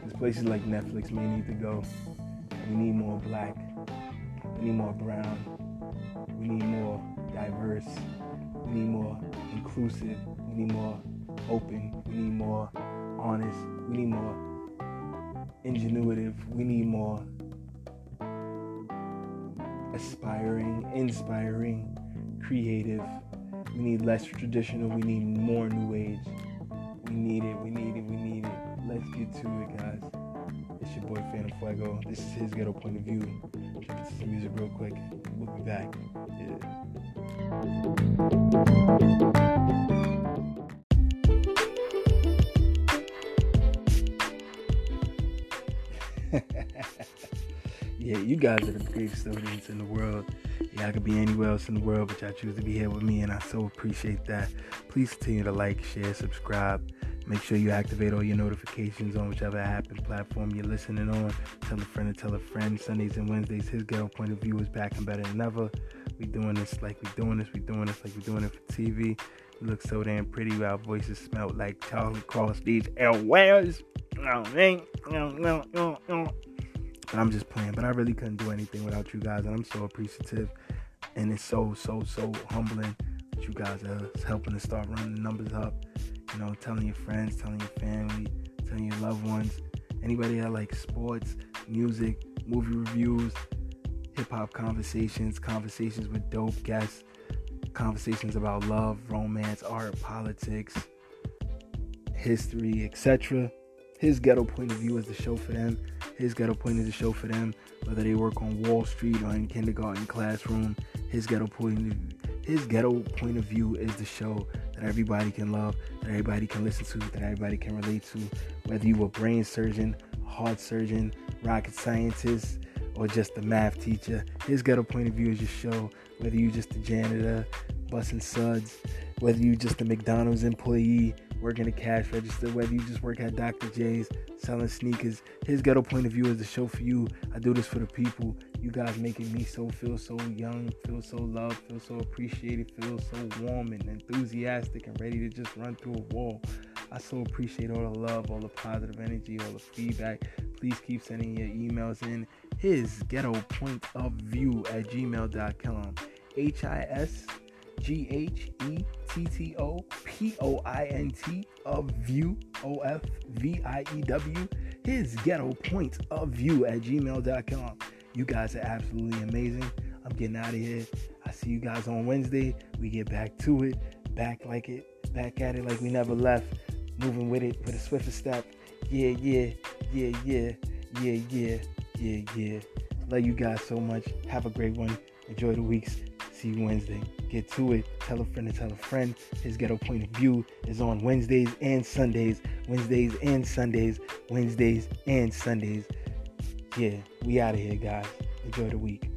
There's places like Netflix may need to go. We need more black. We need more brown. We need more diverse. We need more inclusive. We need more open. We need more honest. We need more ingenuitive. We need more aspiring, inspiring, creative. We need less traditional. We need more new age. We need it. We need it. We need it. Let's get to it, guys. It's your boy Phantom Fuego. This is his ghetto point of view. Into some music real quick. We'll be back. Yeah. (laughs) yeah, you guys are the greatest audience in the world. Yeah, I could be anywhere else in the world, but y'all choose to be here with me, and I so appreciate that. Please continue to like, share, subscribe. Make sure you activate all your notifications on whichever app and platform you're listening on. Tell a friend to tell a friend. Sundays and Wednesdays, his girl point of view is back and better than ever. We doing this like we doing this. We doing this like we doing it for TV. We look so damn pretty. Our voices smell like Charlie Cross. These airwares. But I'm just playing. But I really couldn't do anything without you guys, and I'm so appreciative. And it's so, so, so humbling that you guys are helping to start running the numbers up. You know, telling your friends, telling your family, telling your loved ones, anybody that likes sports, music, movie reviews, hip hop conversations, conversations with dope guests, conversations about love, romance, art, politics, history, etc. His ghetto point of view is the show for them. His ghetto point is the show for them, whether they work on Wall Street or in kindergarten classroom. His ghetto point of, his ghetto point of view is the show that everybody can love, that everybody can listen to, that everybody can relate to. Whether you a brain surgeon, heart surgeon, rocket scientist, or just a math teacher, his ghetto point of view is your show. Whether you just a janitor, busting suds, whether you just a McDonald's employee, working the cash register, whether you just work at Dr. Jay's selling sneakers. His ghetto point of view is the show for you. I do this for the people. You guys making me so feel so young, feel so loved, feel so appreciated, feel so warm and enthusiastic and ready to just run through a wall. I so appreciate all the love, all the positive energy, all the feedback. Please keep sending your emails in. His ghetto point of view at gmail.com. H I S G H E T T O P O I N T of view O F V I E W. His ghetto point of view at gmail.com. You guys are absolutely amazing. I'm getting out of here. I see you guys on Wednesday. We get back to it, back like it, back at it like we never left, moving with it with a swifter step. Yeah, yeah, yeah, yeah, yeah, yeah, yeah, yeah. Love you guys so much. Have a great one. Enjoy the weeks. See you Wednesday. Get to it. Tell a friend to tell a friend. His ghetto point of view is on Wednesdays and Sundays. Wednesdays and Sundays. Wednesdays and Sundays. Yeah, we out of here, guys. Enjoy the week.